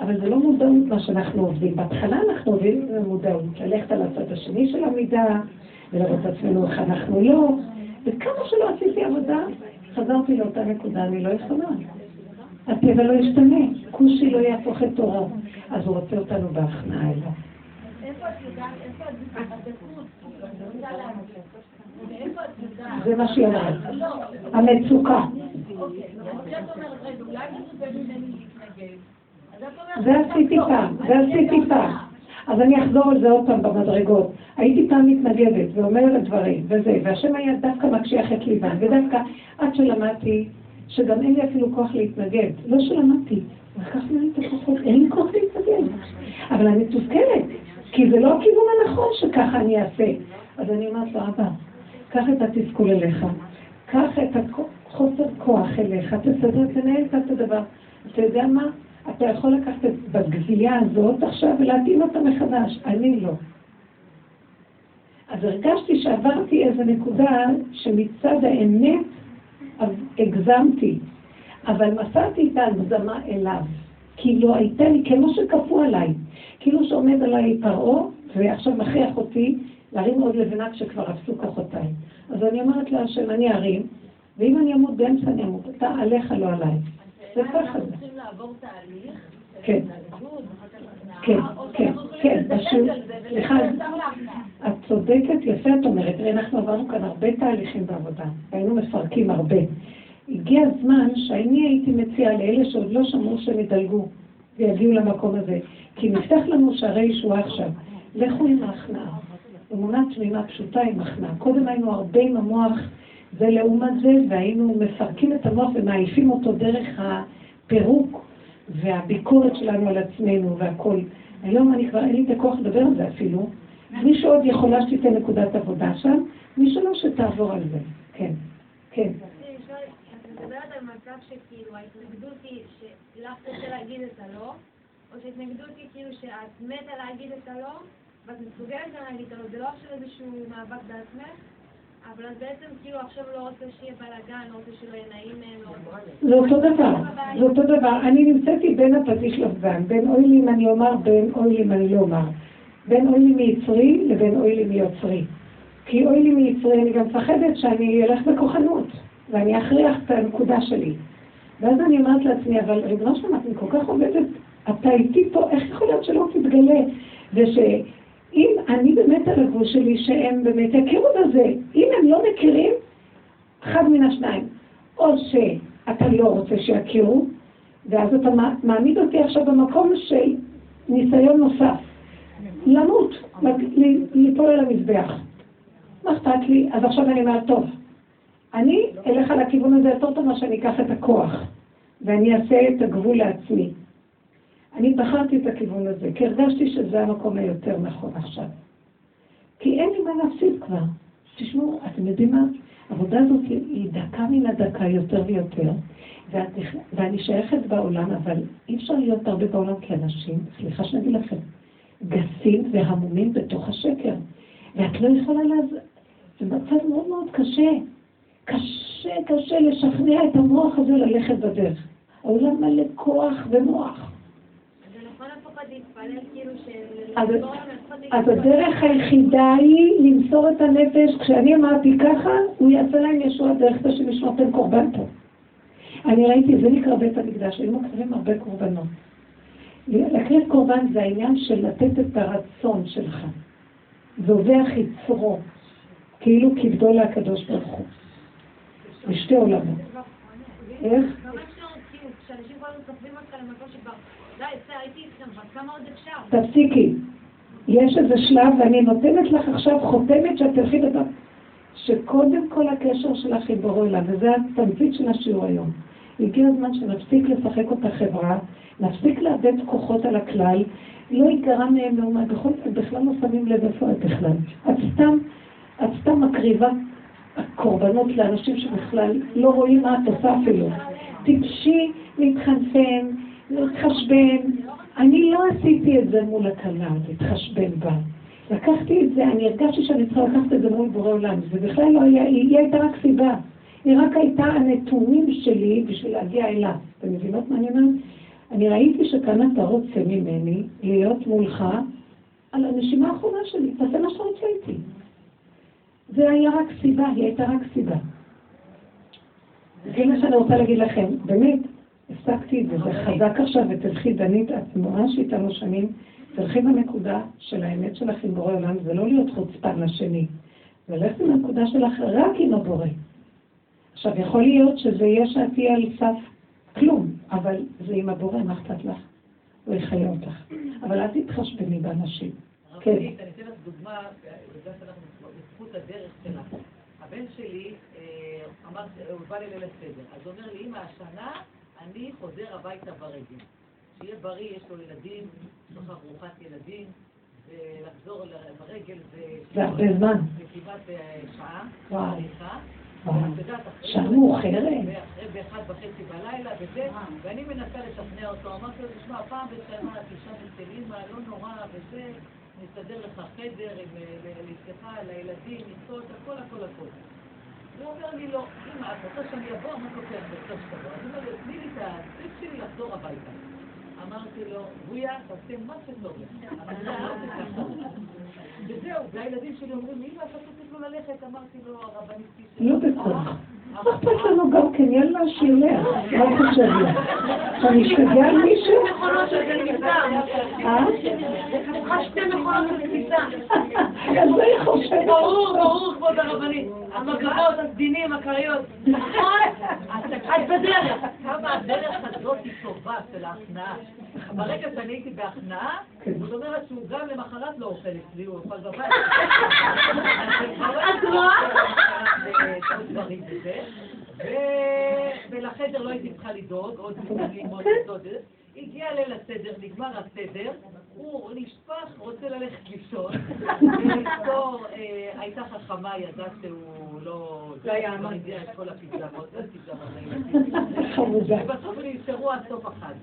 אבל זה לא מודעות מה שאנחנו עובדים. בהתחלה אנחנו עובדים במודעות, ללכת על הצד השני של המידה, ולראות את עצמנו איך אנחנו לא, וכמה שלא עשיתי עבודה, חזרתי לאותה נקודה, אני לא יכולה. הטבע לא ישתנה, כושי לא יהפוך את תורו, אז הוא רוצה אותנו בהכנעה אליו. זה מה שהיא אומרת. המצוקה. זה עשיתי פעם, זה עשיתי פעם. אז אני אחזור על זה עוד פעם במדרגות. הייתי פעם מתנגדת ואומרת דברים, וזה, והשם היה דווקא מקשיח את ליבן, ודווקא עד שלמדתי שגם אין לי אפילו כוח להתנגד. לא שלמדתי, לקחנו לי את הכוחות, אין לי כוח להתנגד. אבל אני מתוסכלת, כי זה לא הכיוון הנכון שככה אני אעשה. אז אני אומרת לו, אבא, קח את התסכול אליך, קח את החוסר כוח אליך, תסדר, תנהל את הדבר. אתה יודע מה? אתה יכול לקחת את בגבייה הזאת עכשיו ולהתאים אותה מחדש. אני לא. אז הרגשתי שעברתי איזו נקודה שמצד האמת הגזמתי, אבל מסרתי את ההגזמה אליו. כאילו הייתה לי, כמו שכפו עליי, כאילו שעומד עליי פרעה, ועכשיו מכריח אותי להרים עוד לבנה כשכבר אפסו כוחותיי. אז אני אומרת להשם, אני ארים, ואם אני אמות באמצע אני אמות, אתה עליך, לא עליי. זה. כן. כן, כן, כן, פשוט, סליחה, את צודקת, יפה את אומרת, אנחנו עברנו כאן הרבה תהליכים בעבודה, והיינו מפרקים הרבה. הגיע הזמן שאני הייתי מציעה לאלה שעוד לא שמעו שהם ידלגו ויגיעו למקום הזה, כי נפתח לנו שערי ישועה עכשיו. לכו עם ההכנעה. אמונה תמימה פשוטה עם הכנעה. קודם היינו הרבה עם המוח זה לעומת זה, והיינו מפרקים את המוח ומעיפים אותו דרך הפירוק והביקורת שלנו על עצמנו והכל. היום אני כבר, אין לי את הכוח לדבר על זה אפילו. מי שעוד יכולה שתיתן נקודת עבודה שם, מי שלא שתעבור על זה. כן, כן. מדברת על מצב שכאילו ההתנגדות היא שלך קשה להגיד את הלא, או שההתנגדות היא כאילו שאת מתה להגיד את הלא, ואת מסוגלת גם להגיד את הלא, זה לא עכשיו איזשהו מאבק בעצמך, אבל את בעצם כאילו עכשיו לא רוצה שיהיה בלאגן, לא רוצה שלא יהיה נעים מהם, לא. זה אותו דבר, זה אותו דבר. אני נמצאתי בין הפטיש לפגן, בין אוי לי אם אני אומר, בין אוי לי אם אני לא אומר. בין אוי לי מיצרי לבין אוי לי מיוצרי. כי אוי לי מיצרי, אני גם מפחדת שאני אלך בכוחנות. ואני אכריח את הנקודה שלי. ואז אני אומרת לעצמי, אבל ריבונו שלמה, אני כל כך עובדת, אתה איתי פה, איך יכול להיות שלא תתגלה? ושאם אני באמת הגבול שלי, שהם באמת יכירו בזה, אם הם לא מכירים, אחד מן השניים. או שאתה לא רוצה שיכירו, ואז אתה מעמיד אותי עכשיו במקום של ניסיון נוסף. למות, ליפול על המזבח. מה אכפת לי? אז עכשיו אני אומרת, טוב, אני אלך על הכיוון הזה יותר טוב מה שאני אקח את הכוח, ואני אעשה את הגבול לעצמי. אני בחרתי את הכיוון הזה, כי הרגשתי שזה המקום היותר נכון עכשיו. כי אין לי מה להפסיד כבר. תשמעו, אתם יודעים מה? העבודה הזאת היא דקה מן הדקה יותר ויותר, ואת, ואני שייכת בעולם, אבל אי אפשר להיות הרבה בעולם כאנשים, סליחה שאני אגיד לכם, גסים והמומים בתוך השקר. ואת לא יכולה לעזור, זה מצב מאוד מאוד קשה. קשה, קשה לשכנע את המוח הזה ללכת בדרך. העולם מלא כוח ומוח. כאילו אז הדרך היחידה היא למסור את הנפש, כשאני אמרתי ככה, הוא יעשה להם ישוע דרך זה שמישהו נותן קורבן פה. אני ראיתי, זה נקרא בית המקדש, היו מקריבים הרבה קורבנות. להקריב קורבן זה העניין של לתת את הרצון שלך. זובח יצרו, כאילו כבדו להקדוש ברוך הוא. בשתי עולמות. איך? תפסיקי. יש איזה שלב, ואני נותנת לך עכשיו חותמת שאת תלכי לדבר, שקודם כל הקשר שלך בורא אליו, וזה התמצית של השיעור היום. הגיע הזמן שנפסיק לשחק אותה חברה, נפסיק לאבד כוחות על הכלל, לא ייגרע מהם מאומה, בכלל לא שמים לב איפה את בכלל. את סתם, את סתם מקריבה קורבנות לאנשים שבכלל לא רואים מה את עושה אפילו. טיפשי להתחנפן, להתחשבן. אני לא עשיתי את זה מול הכלה, להתחשבן בה. לקחתי את זה, אני הרגשתי שאני צריכה לקחת את זה מול בורא עולם. זה בכלל לא היה, היא הייתה רק סיבה. היא רק הייתה הנתונים שלי בשביל להגיע אליו. אתם מבינות מה אני אומרת? אני ראיתי שכאן אתה רוצה ממני להיות מולך על הנשימה האחרונה שלי, תעשה מה שאתה רוצה איתי. זה היה רק סיבה, היא הייתה רק סיבה. זה מה שאני רוצה להגיד לכם, באמת, הפסקתי את זה, זה חזק עכשיו, ותלכי דנית, את ממש איתנו שנים, תלכי בנקודה של האמת שלך עם בורא עולם, זה לא להיות חוצפן לשני, זה ללכת עם הנקודה שלך רק עם הבורא. עכשיו, יכול להיות שזה יהיה שאת תהיה על סף כלום, אבל זה עם הבורא, מה אכפת לך? הוא יחיה אותך. אבל אל תתחשבני באנשים. כן. אני אתן לך דוגמה, בגלל שאנחנו בזכות הדרך שלך. הבן שלי אה, אמר, הוא בא לליל הסדר, אז הוא אומר לי, אמא, השנה אני חוזר הביתה ברגל. שיהיה בריא, יש לו ילדים, יש לך ארוחת ילדים, ולחזור ברגל זה... זה הרבה זמן. זה כמעט אה, שעה, אחרי- שעה מאוחרת. באחד וחצי בלילה וזה, ואני מנסה לשכנע אותו, אמרתי לו, תשמע, פעם בשנה תשעה אצל אמא, לא נורא, וזה, נסדר לך חדר עם אה, לילדים, מיטות, הכל, הכל, הכל. הוא אומר לי, לא, אמא, את רוצה שאני אבוא? אמרתי לו, כן, בסוף שבוע. אז הוא אומר לי, תני לי את הטריק שלי לחזור הביתה. אמרתי לו, בויה, תעשה מה שטוב לך. לא. וזהו, והילדים שלי אומרים אמא, אתה צריך לו ללכת. אמרתי לו, הרבנית. לא בכוח. מה אכפת לנו גם כן, יאללה, שילך. מה חושב לי? שאני אשתגע על מישהו? אה? שתי מכונות של כביסה. אז זה היא חושבת. ברור, ברור, כבוד הרבנית. המגבות, הסדינים, הכריות. נכון? את בדרך. כמה הדרך הזאת היא טובה של ההכנעה. ברגע שאני הייתי בהכנעה, זאת אומרת שהוא גם למחרת לא אוכל אצלי, הוא אוכל בבית. את רואה? ולחדר לא הייתי צריכה לדאוג, עוד ללמוד לדאוג. הגיע ליל הסדר, נגמר הסדר, הוא נשפך, רוצה ללכת לישון. ואשתו אה, הייתה חכמה, ידעה שהוא לא... לא היה כבר אמן. הביאה את כל הפיג'מות, לא לילדים. חמודה. ובסוף נשארו עד סוף החג.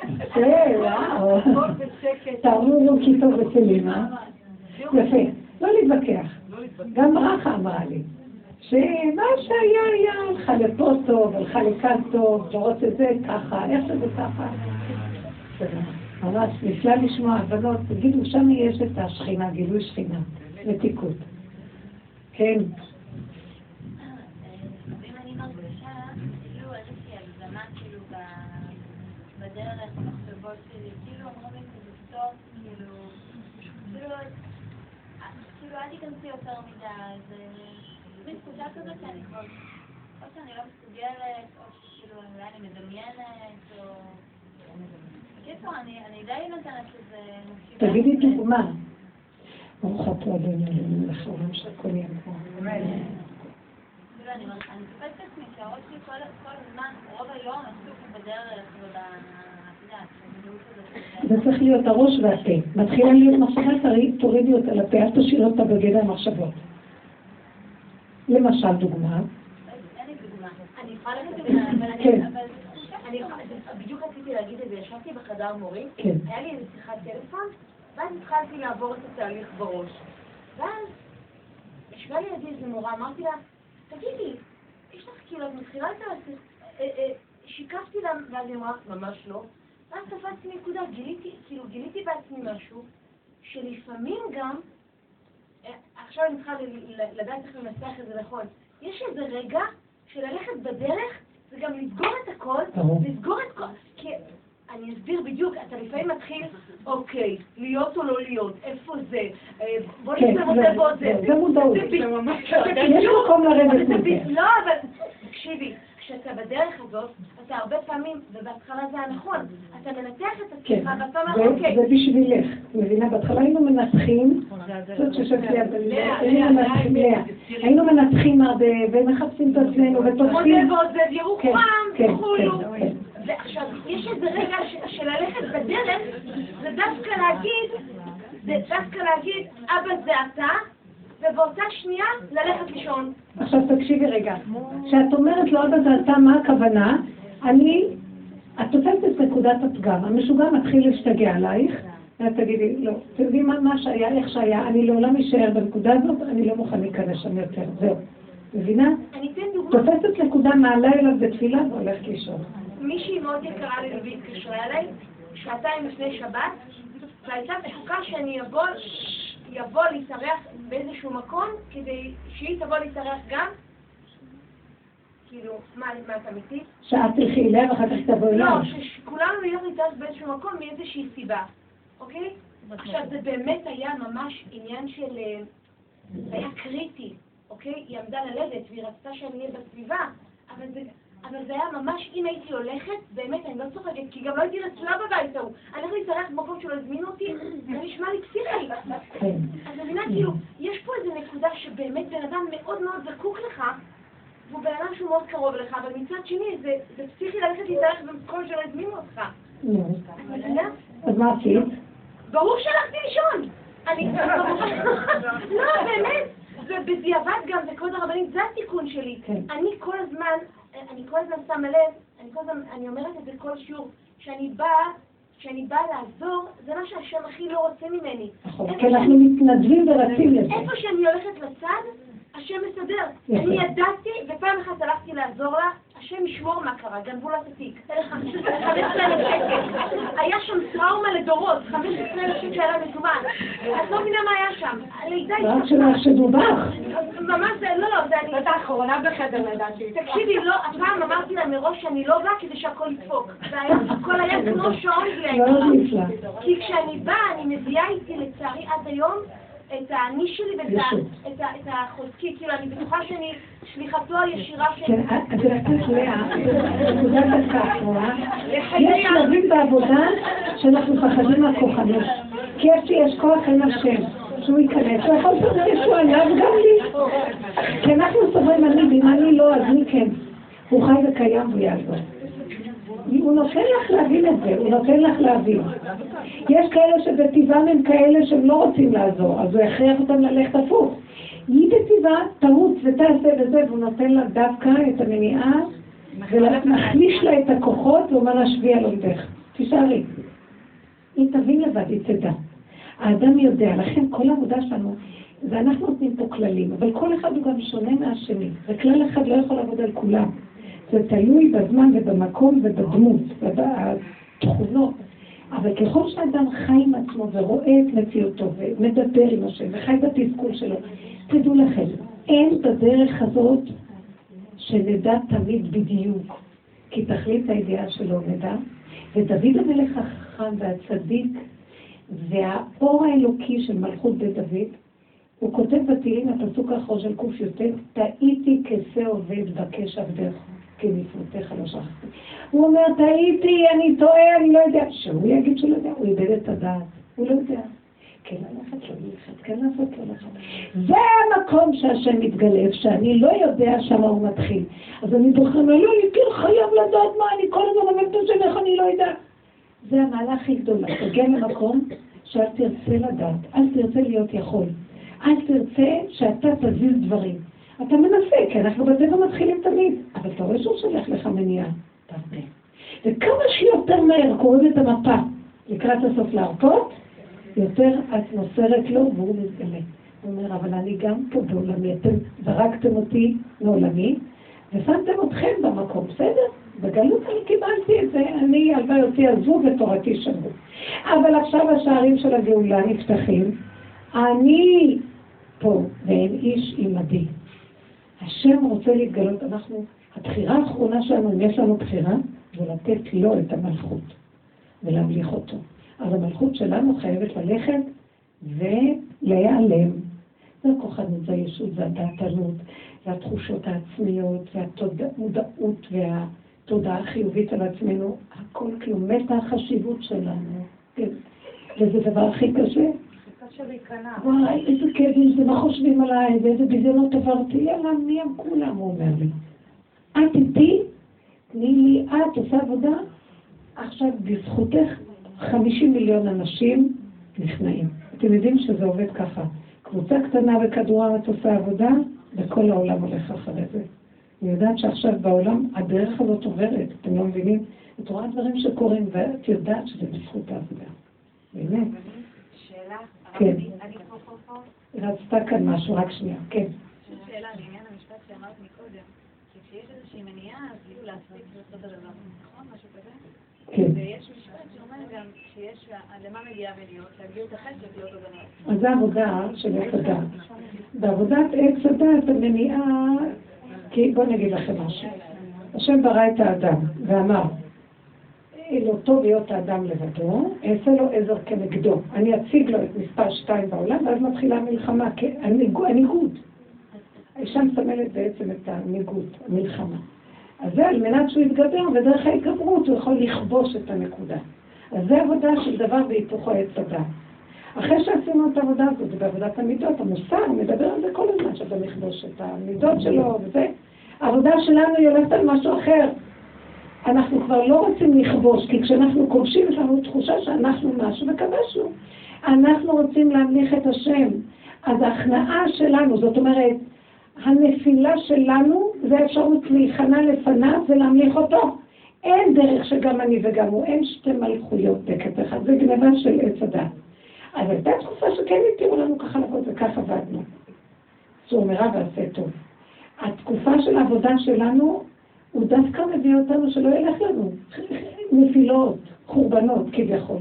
הכל בשקט. תארו כי טוב אצל אמא. יפה. לא להתווכח. לא להתבטא. גם ברכה אמרה לי, שמה שהיה היה, הלכה לפה טוב, הלכה לכאן טוב, לראות את זה ככה, איך שזה ככה. ממש נפלא לשמוע, הבנות, תגידו, שם יש את השכינה, גילוי שכינה, מתיקות. כן, כאילו אל תיכנסי יותר מדי, מין תחושה כזאת שאני כבר, או שאני לא מסוגלת, או שכאילו אולי אני מדמיינת, או... בקיצור, אני די נותנת לזה... תגידי. דוגמה. ברוך אתה אדוני אלוהים לך העולם שהכל יהיה פה. כאילו, אני תופסת את עצמי שהראש שלי כל הזמן, רוב היום עסוק בדרך. זה צריך להיות הראש והפה. מתחילה להיות מחשבה, תורידי אותה לפה, אל תשאיר אותה בגדר המחשבות. למשל, דוגמה. אני יכולה. כן. בדיוק רציתי להגיד את זה, ישבתי בחדר מורים, כן. היה לי איזה שיחת טלפון, ואז התחלתי לעבור את התהליך בראש. ואז ישבה לידי איזה מורה, אמרתי לה, תגידי, יש לך כאילו, את מתחילה את השיח... אה, אה, שיקפתי לה, ואז היא אמרה, ממש לא. ואז תפסתי נקודה, גיליתי, כאילו, גיליתי בעצמי משהו, שלפעמים גם, עכשיו אני צריכה לדעת איך לנסח את זה נכון, יש איזה רגע של ללכת בדרך, זה גם לסגור את הכל, ברור. לסגור את כל... כי אני אסביר בדיוק, אתה לפעמים מתחיל, אוקיי, להיות או לא להיות, איפה זה, אה, בוא כן, נצא זה- מוצא בעוד זה. זה- מודעות. זה זה יש בדיוק. מקום לרדת זה מזה. לא, אבל תקשיבי, כשאתה בדרך הזאת, אתה הרבה פעמים, ובהתחלה זה הנכון, אתה מנתח את כן, עצמך ואתה אומר, זה אוקיי, זה בשבילך. מבינה? בהתחלה היינו מנתחים, זאת שיושבת ליד לאה, היינו מנתחים, הרבה ומחפשים את עצמנו ותופסים. ועוזב ירוחם, כן, כן, וכולו. כן. ועכשיו, יש איזה רגע של ללכת בדרך, זה דווקא להגיד, זה דווקא להגיד, אבא זה אתה, ובאותה שנייה ללכת לישון. עכשיו תקשיבי רגע, כשאת אומרת אבא זה אתה, מה הכוונה? אני, את תופסת את נקודת הפגם, המשוגע מתחיל להשתגע עלייך, ואת תגידי, לא, אתם יודעים מה, מה שהיה, איך שהיה, אני לעולם אשאר בנקודה הזאת, אני לא מוכן להיכנס שם יותר, זהו. מבינה? אני אתן דוגמא, תופסת נקודה, מעלה אליו בתפילה והולכת לישון. מישהי מאוד יקרה לליבי התקשרה אליי, שעתיים לפני שבת, והייתה תשוקה שאני אבוא, יבוא להתארח באיזשהו מקום, כדי שהיא תבוא להתארח גם. כאילו, מה, מה את אמיתית? שאת תלכי אליה ואחר כך תבואי לא, אליו. שכולנו נהיה להתארח באיזשהו מקום מאיזושהי סיבה, אוקיי? עכשיו, זה באמת היה ממש עניין של... אה, זה היה קריטי, אוקיי? היא עמדה ללדת והיא רצתה שאני אהיה בסביבה, אבל זה... אבל זה היה ממש, אם הייתי הולכת, באמת, אני לא צוחקת, כי גם לא הייתי רצויה בבית ההוא. אני הולכת להתארח במקום שלא הזמינו אותי, זה נשמע לי פסיכי. כן. אז מבינה, כאילו, יש פה איזו נקודה שבאמת בן אדם מאוד מאוד זקוק לך, והוא בן אדם שהוא מאוד קרוב לך, אבל מצד שני, זה זה פסיכי ללכת להתארח במקום שלא הזמינו אותך. מבינה? אז מה עשית? ברור שהלכתי לישון. אני... לא, באמת. ובדיעבד גם, זה כבוד הרבנית, זה התיקון שלי. כן. אני כל הזמן, אני כל הזמן שמה לב, אני כל הזמן, אני אומרת את זה כל שיעור, כשאני באה, כשאני באה לעזור, זה מה שהשם הכי לא רוצה ממני. נכון, כי אנחנו מתנדבים ורצים לזה. איפה שאני הולכת לצד, השם מסדר. אני ידעתי, ופעם אחת הלכתי לעזור לה, השם ישמור מה קרה, גנבו לה את התיק. 15,000 שקל. היה שם טראומה לדורות, 15,000 שקל היה מזומן. את לא מבינה מה היה שם. הלידה רק שלא יחשדו בך. ממש זה, לא, לא, זה אני... זאת האחרונה בחדר לדעתי. תקשיבי, לא, הפעם אמרתי לה מראש שאני לא באה כדי שהכל ידפוק. זה היה, כמו שעון לה. כי כשאני באה, אני מביאה איתי לצערי עד היום את האני שלי ואת החוזקי, כאילו אני בטוחה שאני שליחתו הישירה של... כן, את יודעת, לאה, נקודת הקרקע, יש שלבים בעבודה שאנחנו מפחדים מהכוחנות. כי יש לי, יש כוח עם השם, שהוא ייכנס, הוא יכול לעשות משהו עליו גם לי. כי אנחנו סוברים אני, ואם אני לא, אז מי כן? הוא חי וקיים והוא יעזור. הוא נותן לך להבין את זה, הוא נותן לך להבין. יש כאלה שבטבעם הם כאלה שהם לא רוצים לעזור, אז הוא יכריח אותם ללכת הפוך. היא בטבעה תרוץ ותעשה וזה, והוא נותן לה דווקא את המניעה, ומחליש לה את הכוחות, ואומר לה שבי על עומדך. תישארי. היא תבין לבד, היא תדע. האדם יודע, לכן כל העבודה שלנו, זה אנחנו נותנים פה כללים, אבל כל אחד הוא גם שונה מהשני, וכלל אחד לא יכול לעבוד על כולם. זה תלוי בזמן ובמקום ובדמות ובתכונות. אבל ככל שאדם חי עם עצמו ורואה את מציאותו ומדבר עם השם וחי בתסכול שלו, תדעו לכם, אין בדרך הזאת שנדע תמיד בדיוק, כי תכלית הידיעה שלו נדע, ודוד המלך החכם והצדיק והאור האלוקי של מלכות בית דוד, הוא כותב בתהילים, הפסוק האחרון של קי"ט, טעיתי כשה עובד בקש עבדך, כי מפרותיך לא שכחתי. הוא אומר, טעיתי, אני טועה, אני לא יודע. שהוא יגיד שהוא לא יודע, הוא איבד את הדעת, הוא לא יודע. כן ללכת, לא ללכת, כן לעשות, לא ללכת. זה המקום שהשם מתגלה, שאני לא יודע שם הוא מתחיל. אז אני בוחר, לא, אני כן חייב לדעת מה, אני כל הזמן אומרת את השם, איך אני לא יודע. זה המעלה הכי גדולה, תגיע למקום שאל תרצה לדעת, אל תרצה להיות יכול. אל תרצה שאתה תזיז דברים. אתה מנסה, כי אנחנו בטבע מתחילים תמיד, אבל אתה רואה שהוא שולח לך מניעה. תרפה. וכמה שיותר מהר קוראים את המפה לקראת הסוף להרפות, יותר את מוסרת לו והוא מתגלה. הוא אומר, אבל אני גם פה בעולמי, אתם זרקתם אותי מעולמי, ושמתם אתכם במקום, בסדר? בגלות אני קיבלתי את זה, אני, הלוואי אותי עזבו ותורתי שמרו. אבל עכשיו השערים של הגאולה נפתחים, אני פה, ואין איש עמדי. השם רוצה להתגלות, אנחנו, הבחירה האחרונה שלנו, אם יש לנו בחירה, זה לתת לו את המלכות ולהמליך אותו. אז המלכות שלנו חייבת ללכת ולהיעלם. זה הכוחנות, זה הישות, זה הדעתנות, זה התחושות העצמיות, זה המודעות והתודעה החיובית על עצמנו. הכל כאילו מתה החשיבות שלנו. כן. וזה דבר הכי קשה. וואי, איזה כאבים זה, מה חושבים עליי, ואיזה ביזיונות עברתי, יאללה, מי הם כולם, הוא אומר לי. את איתי, תני לי, את עושה עבודה, עכשיו בזכותך 50 מיליון אנשים נכנעים. אתם יודעים שזה עובד ככה. קבוצה קטנה בכדור הארץ עושה עבודה, וכל העולם הולך אחרי זה. אני יודעת שעכשיו בעולם הדרך הזאת עוברת, אתם לא מבינים? את רואה דברים שקורים, ואת יודעת שזה בזכות העבודה. באמת. כן. רצתה כאן משהו, רק שנייה, כן. שאלה לעניין המשפט שאמרת מקודם, שכשיש איזושהי מניעה, אז כאילו להפסיק לעשות הדבר, נכון? משהו כזה? כן. ויש משפט שאומר גם שיש, למה מגיעה מניעות? להגביר את החשק להיות עוגנות. אז זה עבודה של עץ הדת. בעבודת עץ הדת המניעה, כי בואו נגיד לכם משהו. השם ברא את האדם ואמר, טוב להיות האדם לבדו, אעשה לו עזר כנגדו. אני אציג לו את מספר שתיים בעולם, ואז מתחילה המלחמה, הניגוד. האישה מסמלת בעצם את הניגוד, המלחמה. אז זה על מנת שהוא יתגבר, ודרך ההתגברות הוא יכול לכבוש את הנקודה. אז זה עבודה של דבר בהיפוכו עץ הדת. אחרי שעשינו את העבודה הזאת, בעבודת המידות, המוסר מדבר על זה כל הזמן, שאתה מכבוש את המידות שלו וזה. העבודה שלנו היא הולכת על משהו אחר. אנחנו כבר לא רוצים לכבוש, כי כשאנחנו כובשים יש לנו תחושה שאנחנו משהו וכבשנו. אנחנו רוצים להמליך את השם. אז ההכנעה שלנו, זאת אומרת, הנפילה שלנו זה האפשרות להיכנע לפניו ולהמליך אותו. אין דרך שגם אני וגם הוא, אין שתי מלכויות בקט אחד, זה גניבה של עץ הדת. אז הייתה תקופה שכן התירו לנו ככה לעבוד וכך עבדנו. צור מרע ועשה טוב. התקופה של העבודה שלנו, הוא דווקא מביא אותנו שלא ילך לנו. נפילות, חורבנות כביכול.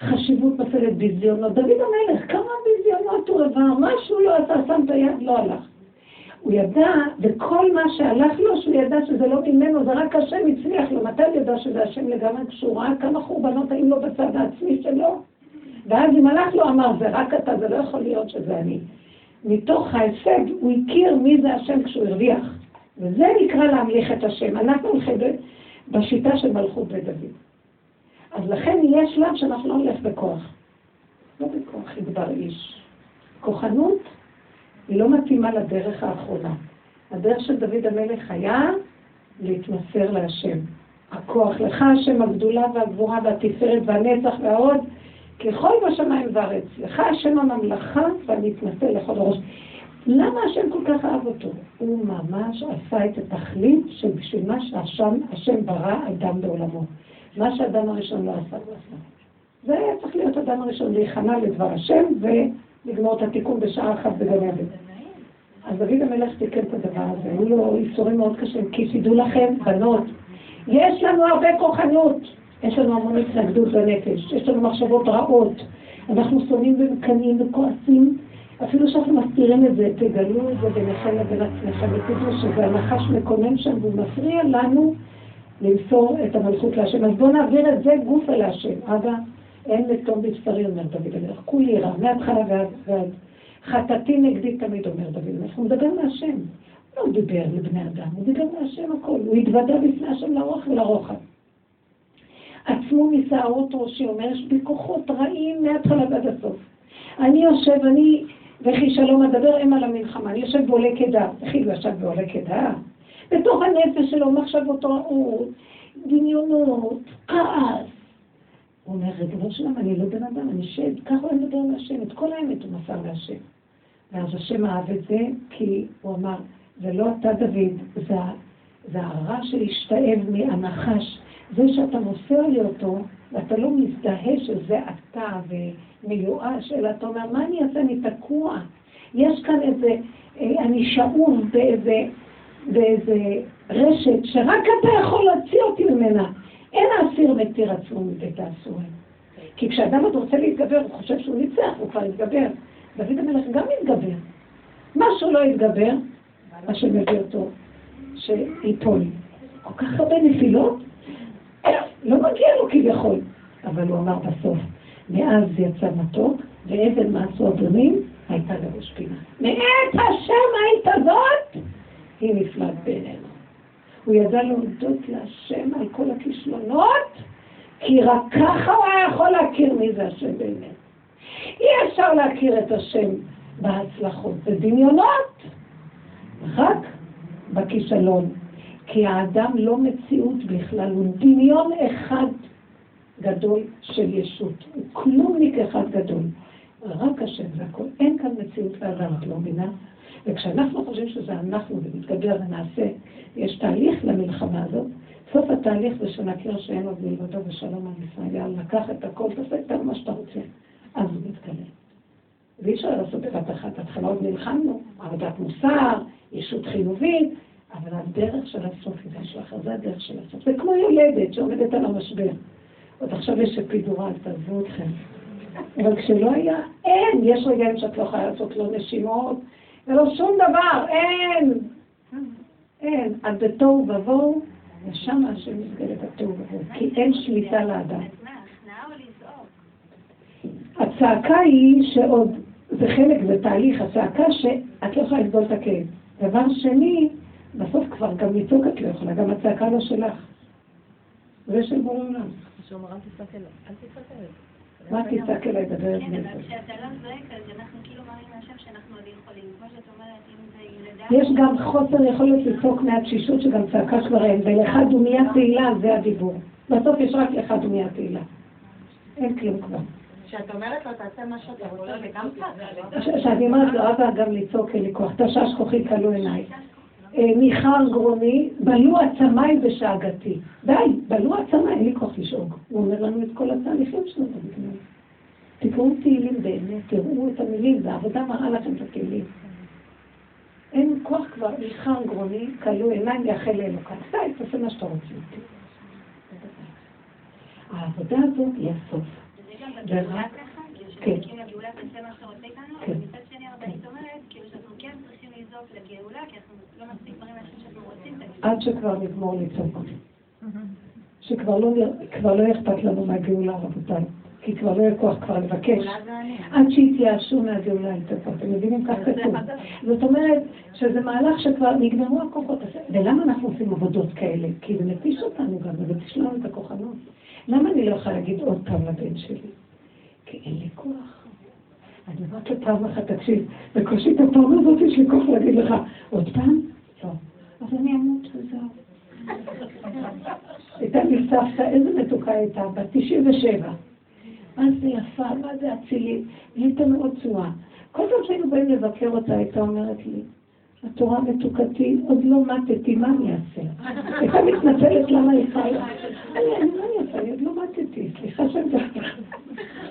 חשיבות נופלת ביזיונות. דוד המלך, כמה ביזיונות הוא עבר, משהו לא עשה, שם את היד, לא הלך. הוא ידע, וכל מה שהלך לו, שהוא ידע שזה לא ממנו, זה רק השם הצליח לו. מתי הוא ידע שזה השם לגמרי? כשהוא ראה כמה חורבנות היו לו בצד העצמי שלו. ואז אם הלך לו, אמר, זה רק אתה, זה לא יכול להיות שזה אני. מתוך ההישג הוא הכיר מי זה השם כשהוא הרוויח. וזה נקרא להמליך את השם. אנחנו הולכים בשיטה של מלכות בית דוד. אז לכן יש שלב שאנחנו לא נלך בכוח. לא בכוח יגבר איש. כוחנות היא לא מתאימה לדרך האחרונה. הדרך של דוד המלך היה להתמסר להשם. הכוח לך, השם הגדולה והגבורה והתפארת והנצח וההוד, ככל בשמיים וארץ. לך השם הממלכה ואני אתנשא לכל הראש. למה השם כל כך אהב אותו? הוא ממש עשה את התכלית שבשביל מה שהשם ברא אדם בעולמו. מה שאדם הראשון לא עשה, הוא עשה. זה היה צריך להיות אדם הראשון, להיכנע לדבר השם ולגמור את התיקון בשעה אחת בגן עדן. אז דוד המלך תיקן את הדבר הזה, היו לו איסורים מאוד קשים, כי תדעו לכם, בנות, יש לנו הרבה כוחנות, יש לנו המון התנגדות בנפש, יש לנו מחשבות רעות, אנחנו שונאים ומקנאים וכועסים, אפילו שאנחנו מסתירים את זה, תגלו את זה ביניכם לבין עצמכם, ותדעו שזה הנחש מקונן שם והוא מפריע לנו למסור את המלכות להשם. אז בואו נעביר את זה גוף אל השם. אבא, אין לתום בבשרי, אומר דוד המלך, כולי רע, מההתחלה ועד. חטאתי נגדי תמיד, אומר דוד המלך. הוא מדבר מהשם. לא הוא דיבר לבני אדם, הוא דיבר מהשם הכל. הוא התוודה בפני השם לאורך ולרוחב. עצמו משערות ראשי, אומר, יש בי כוחות רעים מההתחלה ועד הסוף. אני יושב, אני, וכי שלום אדבר אם על המלחמה, אני יושב בעולה קדה. וכי הוא ישב בעולה קדה? בתוך הנפש שלו מחשבות רעות, דמיונות, כעס. הוא אומר, ריבונו שלם, אני לא בן אדם, אני שד, ככה הוא מדבר להשם, את כל האמת הוא מסר להשם. ואז השם אהב את זה, כי הוא אמר, זה לא אתה דוד, זה, זה הרע שהשתאב מהנחש. זה שאתה מוסר לי אותו, ואתה לא מזדהה שזה אתה ומיואש, אלא אתה אומר, מה אני אעשה? אני תקוע. יש כאן איזה, אה, אני שאוב באיזה באיזה רשת שרק אתה יכול להוציא אותי ממנה. אין האסיר מתיר עצמו מבית האסורים. כי כשאדם עוד רוצה להתגבר, הוא חושב שהוא ניצח, הוא כבר התגבר. דוד המלך גם התגבר. מה שהוא לא התגבר, מה שמביא אותו, שיפול. כל כך הרבה נפילות, לא מגיע לו כביכול. אבל הוא אמר בסוף, מאז יצא מתוק, ואבן מעשו אדונים, הייתה לראש פינה. מאת השם היית זאת, היא נפלט בינינו. הוא ידע להודות להשם על כל הכישלונות, כי רק ככה הוא היה יכול להכיר מי זה השם באמת. אי אפשר להכיר את השם בהצלחות בדמיונות, רק בכישלון. כי האדם לא מציאות בכלל, הוא דמיון אחד גדול של ישות. כלומניק אחד גדול. רק השם זה הכול. אין כאן מציאות לאדם, את לא מבינה? וכשאנחנו חושבים שזה אנחנו ונתגבר ונעשה, יש תהליך למלחמה הזאת, סוף התהליך זה שנכיר שאין עוד מלבדו ושלום על ישראל, יאללה, לקח את הכל, תעשה איתנו מה שאתה רוצה. אז הוא מתגלה. ואי אפשר לעשות בבת אחת, התחלה עוד נלחמנו, עבודת מוסר, ישות חיובית, אבל הדרך של הסוף היא משהו אחר, זה הדרך של הסוף. זה כמו יולדת שעומדת על המשבר. עוד עכשיו יש אפידורל, תעזבו אתכם. אבל כשלא היה, אין, יש רגעים שאת לא יכולה לעשות לו נשימות, ולא שום דבר, אין. אין. אז בתוהו ובוהו, ושם השם מסגל את התוהו ובוהו, כי אין שליטה לאדם. הצעקה היא שעוד, זה חלק, זה תהליך, הצעקה שאת לא יכולה לסבול את הכאב. דבר שני, בסוף כבר גם לצעוק את לא יכולה, גם הצעקה לא שלך. זה של בורא עולם. שאומר, אל תצעק אליי, אל תצעק אליי. מה תצעק אליי בדרך כן, אבל נפש? כשאתה לא זועק, אז אנחנו כאילו מאמינים להשם שאנחנו עוד יכולים. כמו שאת אומרת, אם זה ילדה... יש גם חוסר יכולת לצעוק מהתשישות שגם צעקה כבר אין, ולך דומיה תהילה זה הדיבור. בסוף יש רק לך דומיה תהילה. אין כלום כבר. כשאת אומרת לו, תעשה מה שאתה רוצה, זה גם צעקה. ש- שאני אומרת לו, אבא גם לצעוק אין לי כוח, תשש כוחי כלו עיניי. אה, ניחר גרוני, בלו עצמיי בשאגתי. די, בלו עצמיי, אין לי כוח לשאוג. הוא אומר לנו את כל התהליכים שלנו. בגלל. תקראו תהילים באמת, תראו את המילים, והעבודה מראה לכם את התהילים. אין כוח כבר, ניחר גרוני, כלו עיניים, יאחל לאלוקם. די, תעשה מה שאתה רוצה. העבודה הזאת היא הסוף. וזה גם בגאולה ככה, כאילו כן. שמחכים לגאולה תעשה מה שאתה רוצה איתנו, כן. ומצד שני הרבנית אומרת, כאילו שאנחנו כן לזעוק לגאולה, כי אנחנו לא מספיק דברים לאנשים שאנחנו רוצים. עד שכבר נגמור לצעוק. שכבר לא, לא אכפת לנו מהגאולה, רבותיי. כי כבר לא יהיה כוח כבר לבקש. עד שיתייאשו מהגאולה תבוא. אתם מבינים? כך כתוב. זאת אומרת שזה מהלך שכבר נגמרו הכוחות. ולמה אנחנו עושים עבודות כאלה? כי זה מתיש אותנו גם, זה מתיש לנו את הכוחנות. למה אני לא יכולה להגיד עוד פעם לבן שלי? כי אין לי כוח. אני אומרת לו פעם אחת, תקשיב, בקושי את הפעם הזאת יש לי כוח להגיד לך, עוד פעם? לא. אז אני אמות וזהו. הייתה לי סבתא, איזה מתוקה הייתה, בת 97. מה זה יפה, מה זה אצילית, הייתה מאוד צנועה. כל פעם שהיינו באים לבקר אותה, הייתה אומרת לי, התורה מתוקתי, עוד לא מתתי, מה אני אעשה? הייתה מתנצלת למה היא חיה. אני, אעשה? אני עוד לא מתתי, סליחה שאני.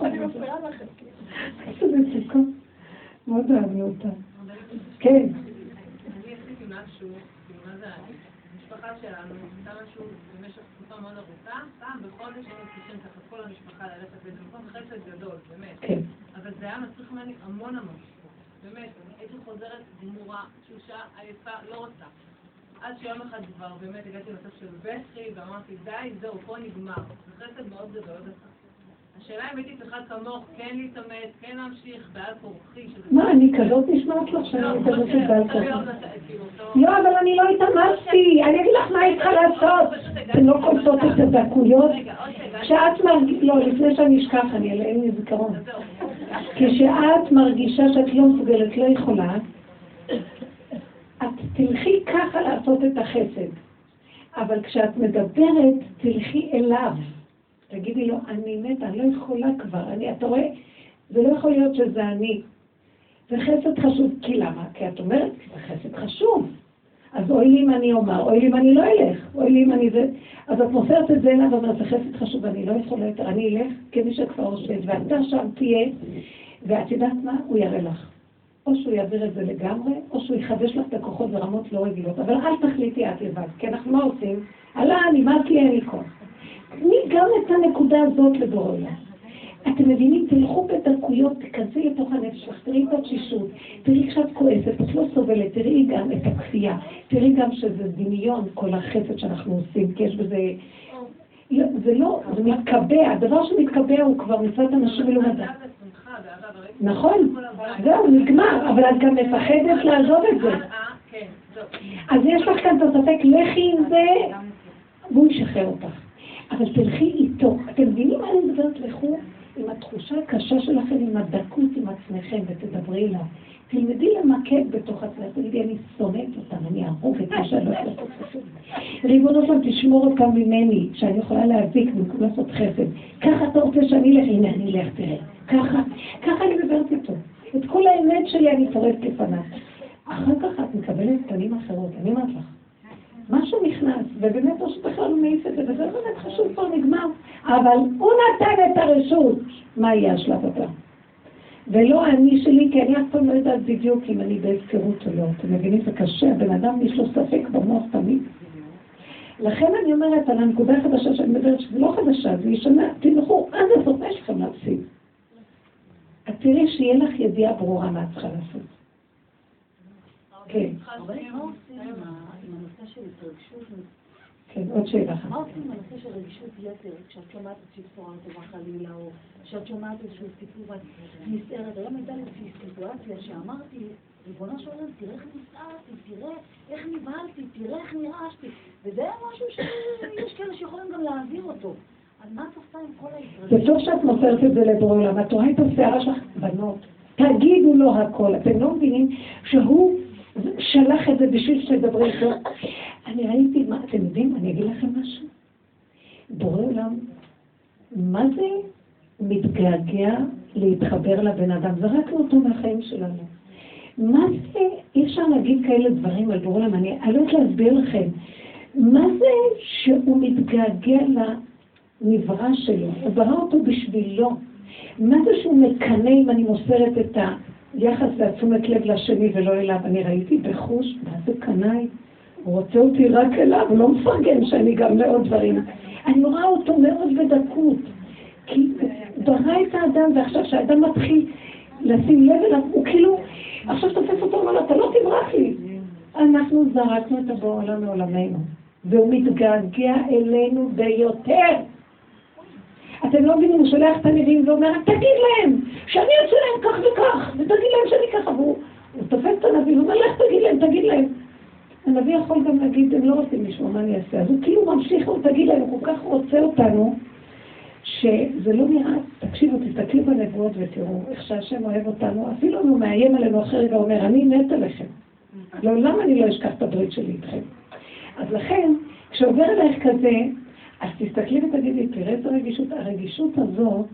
אני מפריעה לכם. איזה מצוקה. מאוד אהבנו אותה. כן. אני עשיתי משהו, כאילו, מה זה, המשפחה שלנו עשתה משהו במשך תקופה מאוד ארוכה, פעם בחודש היינו צריכים ככה כל המשפחה ללכת לאיזה מקום חסד גדול, באמת. כן. אבל זה היה מצריך ממני המון המון. באמת, הייתי חוזרת גמורה, תשושה, עייפה, לא רוצה. עד שיום אחד כבר באמת הגעתי למצב של בכי, ואמרתי, די, זהו, פה נגמר. זה חסד מאוד גדול. השאלה אם הייתי צריכה כמוך כן להתאמץ, כן להמשיך, בעל כורחי. מה, אני כזאת נשמעת לך שאני לא, מתאמצת כמו ש- בעל אתה- כאילו, לא, אבל אני לא התאמצתי. אני אגיד לך מה היית צריכה לעשות. אתן לא קולטות את הדקויות. כשאת מרגישה, לא, לפני שאני אשכח, אני אין לי זיכרון. כשאת מרגישה שאת לא מסוגלת, לא יכולה, את תלכי ככה לעשות את החסד. אבל כשאת מדברת, תלכי אליו. תגידי לו, אני מתה, אני לא יכולה כבר. אני, אתה רואה? זה לא יכול להיות שזה אני. זה חסד חשוב. כי למה? כי את אומרת, זה חסד חשוב. אז אוי לי אם אני אומר, אוי לי אם אני לא אלך, אוי לי אם אני זה. אז את מוסרת את זה אליו ואומרת, זה חסד חשוב ואני לא יכולה יותר, אני אלך כמי שכבר עושה, ואתה שם תהיה, ואת יודעת מה? הוא יראה לך. או שהוא יעביר את זה לגמרי, או שהוא יחדש לך את הכוחות ברמות לא רגילות. אבל אל תחליטי את לבד, כי אנחנו מה עושים? עלה, נמאס לי, אין לי כוח. תני גם את הנקודה הזאת לבורא עולם. אתם מבינים? תלכו בדקויות, תיכנסי לתוך הנפש שלך, תראי את התשישות, תראי כשאת כועסת, את לא סובלת, תראי גם את הכפייה, תראי גם שזה דמיון, כל החסד שאנחנו עושים, כי יש בזה... לא, זה לא, זה מתקבע, הדבר שמתקבע הוא כבר מצוות אנשים מלומדה. נכון, זהו, נגמר, אבל את גם מפחדת לעזוב את זה. אה, כן, זהו. אז יש לך כאן את הספק, לכי עם זה, והוא ישחרר אותך. אבל תלכי איתו. אתם מבינים מה אני מדברת? לכו עם התחושה הקשה שלכם, עם הדקות עם עצמכם, ותדברי אליו. תלמדי למקד בתוך עצמך, תגידי, אני שונאת אותם, אני אהרוג את מה שאני לא יכולה חסד. ריבונו שלם, תשמור אותם ממני, שאני יכולה להזיק במקום לעשות חסד. ככה אתה רוצה שאני אלך? הנה, אני אלך, תראה. ככה, ככה אני מדברת איתו. את כל האמת שלי אני פורט לפניו. אחר כך את מקבלת פנים אחרות, אני אומרת לך. משהו נכנס, ובאמת או שבכלל הוא מעיף את זה, וזה באמת חשוב, כבר נגמר. אבל הוא נתן את הרשות. מה יהיה השלב הבא? ולא אני שלי, כי אני אף פעם לא יודעת בדיוק אם אני בהפקרות או לא. אתם מבינים? זה קשה, הבן אדם יש לו ספק במוח תמיד. לכן אני אומרת על הנקודה החדשה שאני מדברת, שזה לא חדשה, זה ישנה, תלכו עד הסוף, יש לכם להפסיד? את תראי שיהיה לך ידיעה ברורה מה את צריכה לעשות. כן, אבל מה עושים עם ה- עם הנושא של התרגשות? כן, עוד שאלה אחת. מה עושים עם הנושא של רגישות יתר, כשאת שומעת איזושהי בשורה טובה חלילה, או כשאת שומעת איזשהו סיפור ואת נסערת? היום הייתה לי איזושהי סיטואציה שאמרתי, ריבונו של עולם, תראה איך נסערתי, תראה איך נבהלתי, תראה איך נרעשתי. וזה היה משהו שיש כאלה שיכולים גם להעביר אותו. אז מה את עושה עם כל ההתרגשות? זה טוב שאת מוסרת את זה לבורא עולם. את רואה את השערה שלך, בנות, תגידו לו הכל. אתם לא מבינים שהוא שלח את זה בשביל שתדברי איתו. אני ראיתי, מה, אתם יודעים, אני אגיד לכם משהו. בורא עולם, מה זה מתגעגע להתחבר לבן אדם? זרקנו אותו מהחיים שלנו. מה זה, אי אפשר להגיד כאלה דברים על בורא עולם, אני לא יודעת להסביר לכם. מה זה שהוא מתגעגע לנברא שלו? הוא ברא אותו בשבילו. מה זה שהוא מקנא אם אני מוסרת את היחס והתשומת לב לשני ולא אליו? אני ראיתי בחוש, מה זה קנאי? הוא רוצה אותי רק אליו, הוא לא מפרגן שאני גם לעוד דברים. אני רואה אותו מאוד בדקות. כי ברא את האדם, ועכשיו כשהאדם מתחיל לשים לב אליו, הוא כאילו, עכשיו תופס אותו, אומר לו, אתה לא תברח לי. אנחנו זרקנו את הבוא עולם מעולמנו, והוא מתגעגע אלינו ביותר. אתם לא מבינים, הוא שולח את הנביאים ואומר, תגיד להם שאני אעשה להם כך וכך, ותגיד להם שאני ככה, והוא תופס את הנביא ואומר, לך תגיד להם, תגיד להם. הנביא יכול גם להגיד, הם לא רוצים לשמוע מה אני אעשה. אז הוא כאילו ממשיך, הוא תגיד להם, הוא כל כך רוצה אותנו, שזה לא נראה, תקשיבו, תסתכלו בנבואות ותראו איך שהשם אוהב אותנו, אפילו הוא מאיים עלינו אחרי רגע, אומר, אני מת עליכם. לעולם אני לא אשכח את הברית שלי איתכם. אז לכן, כשעובר אלייך כזה, אז תסתכלי ותגידי, תראה איזה רגישות, הרגישות הזאת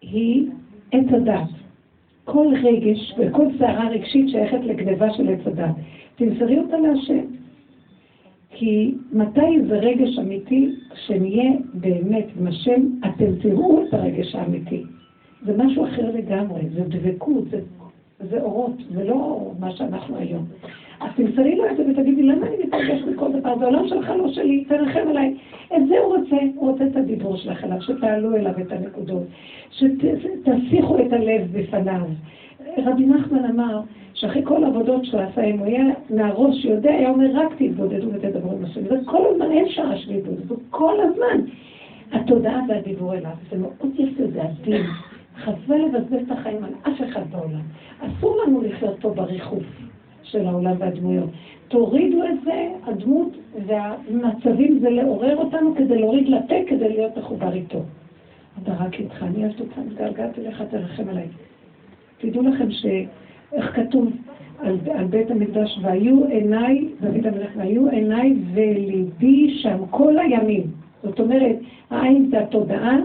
היא עץ הדת. כל רגש וכל סערה רגשית שייכת לגניבה של עץ הדת. תמסרי אותה להשם. כי מתי זה רגש אמיתי, כשנהיה באמת עם השם, אתם תראו את הרגש האמיתי. זה משהו אחר לגמרי, זה דבקות, זה, זה אורות, זה לא מה שאנחנו היום. אז תמסרי לו את זה ותגידי, למה אני מתרגש מכל דבר? זה עולם שלך, לא שלי, תרחם עליי. את זה הוא רוצה, הוא רוצה את הדיבור שלך אליו, שתעלו אליו את הנקודות, שתסיחו את הלב בפניו. רבי נחמן אמר, שאחרי כל העבודות שהוא עשה, אם הוא היה מהראש שיודע, היה אומר, רק תתבודדו ותדברו עם השם. זה כל הזמן, אין שעה של התבודדות, כל הזמן. התודעה והדיבור אליו, זה מאוד יפה, זה עדין. חבל לבזבז את החיים על אף אחד בעולם. אסור לנו לחיות פה בריחוף של העולם והדמויות. תורידו את זה, הדמות והמצבים זה לעורר אותנו כדי להוריד לפה, כדי להיות מחובר איתו. אתה רק איתך, אני אוהבת אותך, מתגעגעת אליך, תרחם עליי. תדעו לכם ש... איך כתוב על, על בית המקדש, והיו עיניי, דוד המלך, והיו עיניי וליבי שם כל הימים. זאת אומרת, העין זה התודעה,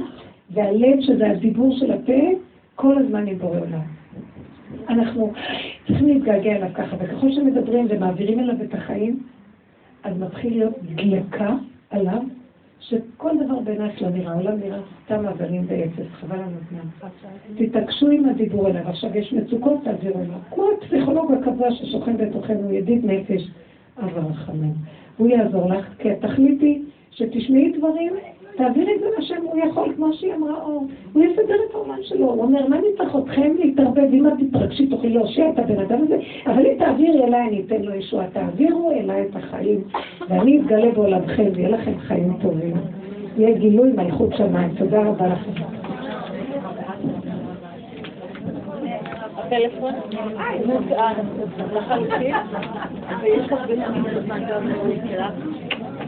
והלב שזה הדיבור של הפה, כל הזמן עם בורא עולם. אנחנו צריכים להתגעגע אליו ככה, וככל שמדברים ומעבירים אליו את החיים, אז מתחיל להיות דלקה עליו, שכל דבר בעינייך לא נראה, העולם נראה סתם אבנים ואפס, חבל לנו זמן. תתעקשו עם הדיבור אליו. עכשיו יש מצוקות, תעבירו אליו. כמו הפסיכולוג הקבוע ששוכן בתוכנו, ידיד נפש, אב הרחמים. הוא יעזור לך, כי התכלית היא שתשמעי דברים, תעבירי את זה לשם, הוא יכול, כמו שהיא אמרה, או, הוא יסדר את העולם שלו. הוא אומר, מה אני צריך אתכם להתערבב? אם את תתרגשי, תוכלי להושיע את הבן אדם הזה, אבל אם תעבירי אליי, אני אתן לו ישועה. תעבירו אליי את החיים, ואני אתגלה בעולמכם, ויהיה לכם חיים טובים. יהיה גילוי מלכות שמיים. תודה רבה לכם. הטלפון מותאם לחלוטין, ויש לך בזמן בזמן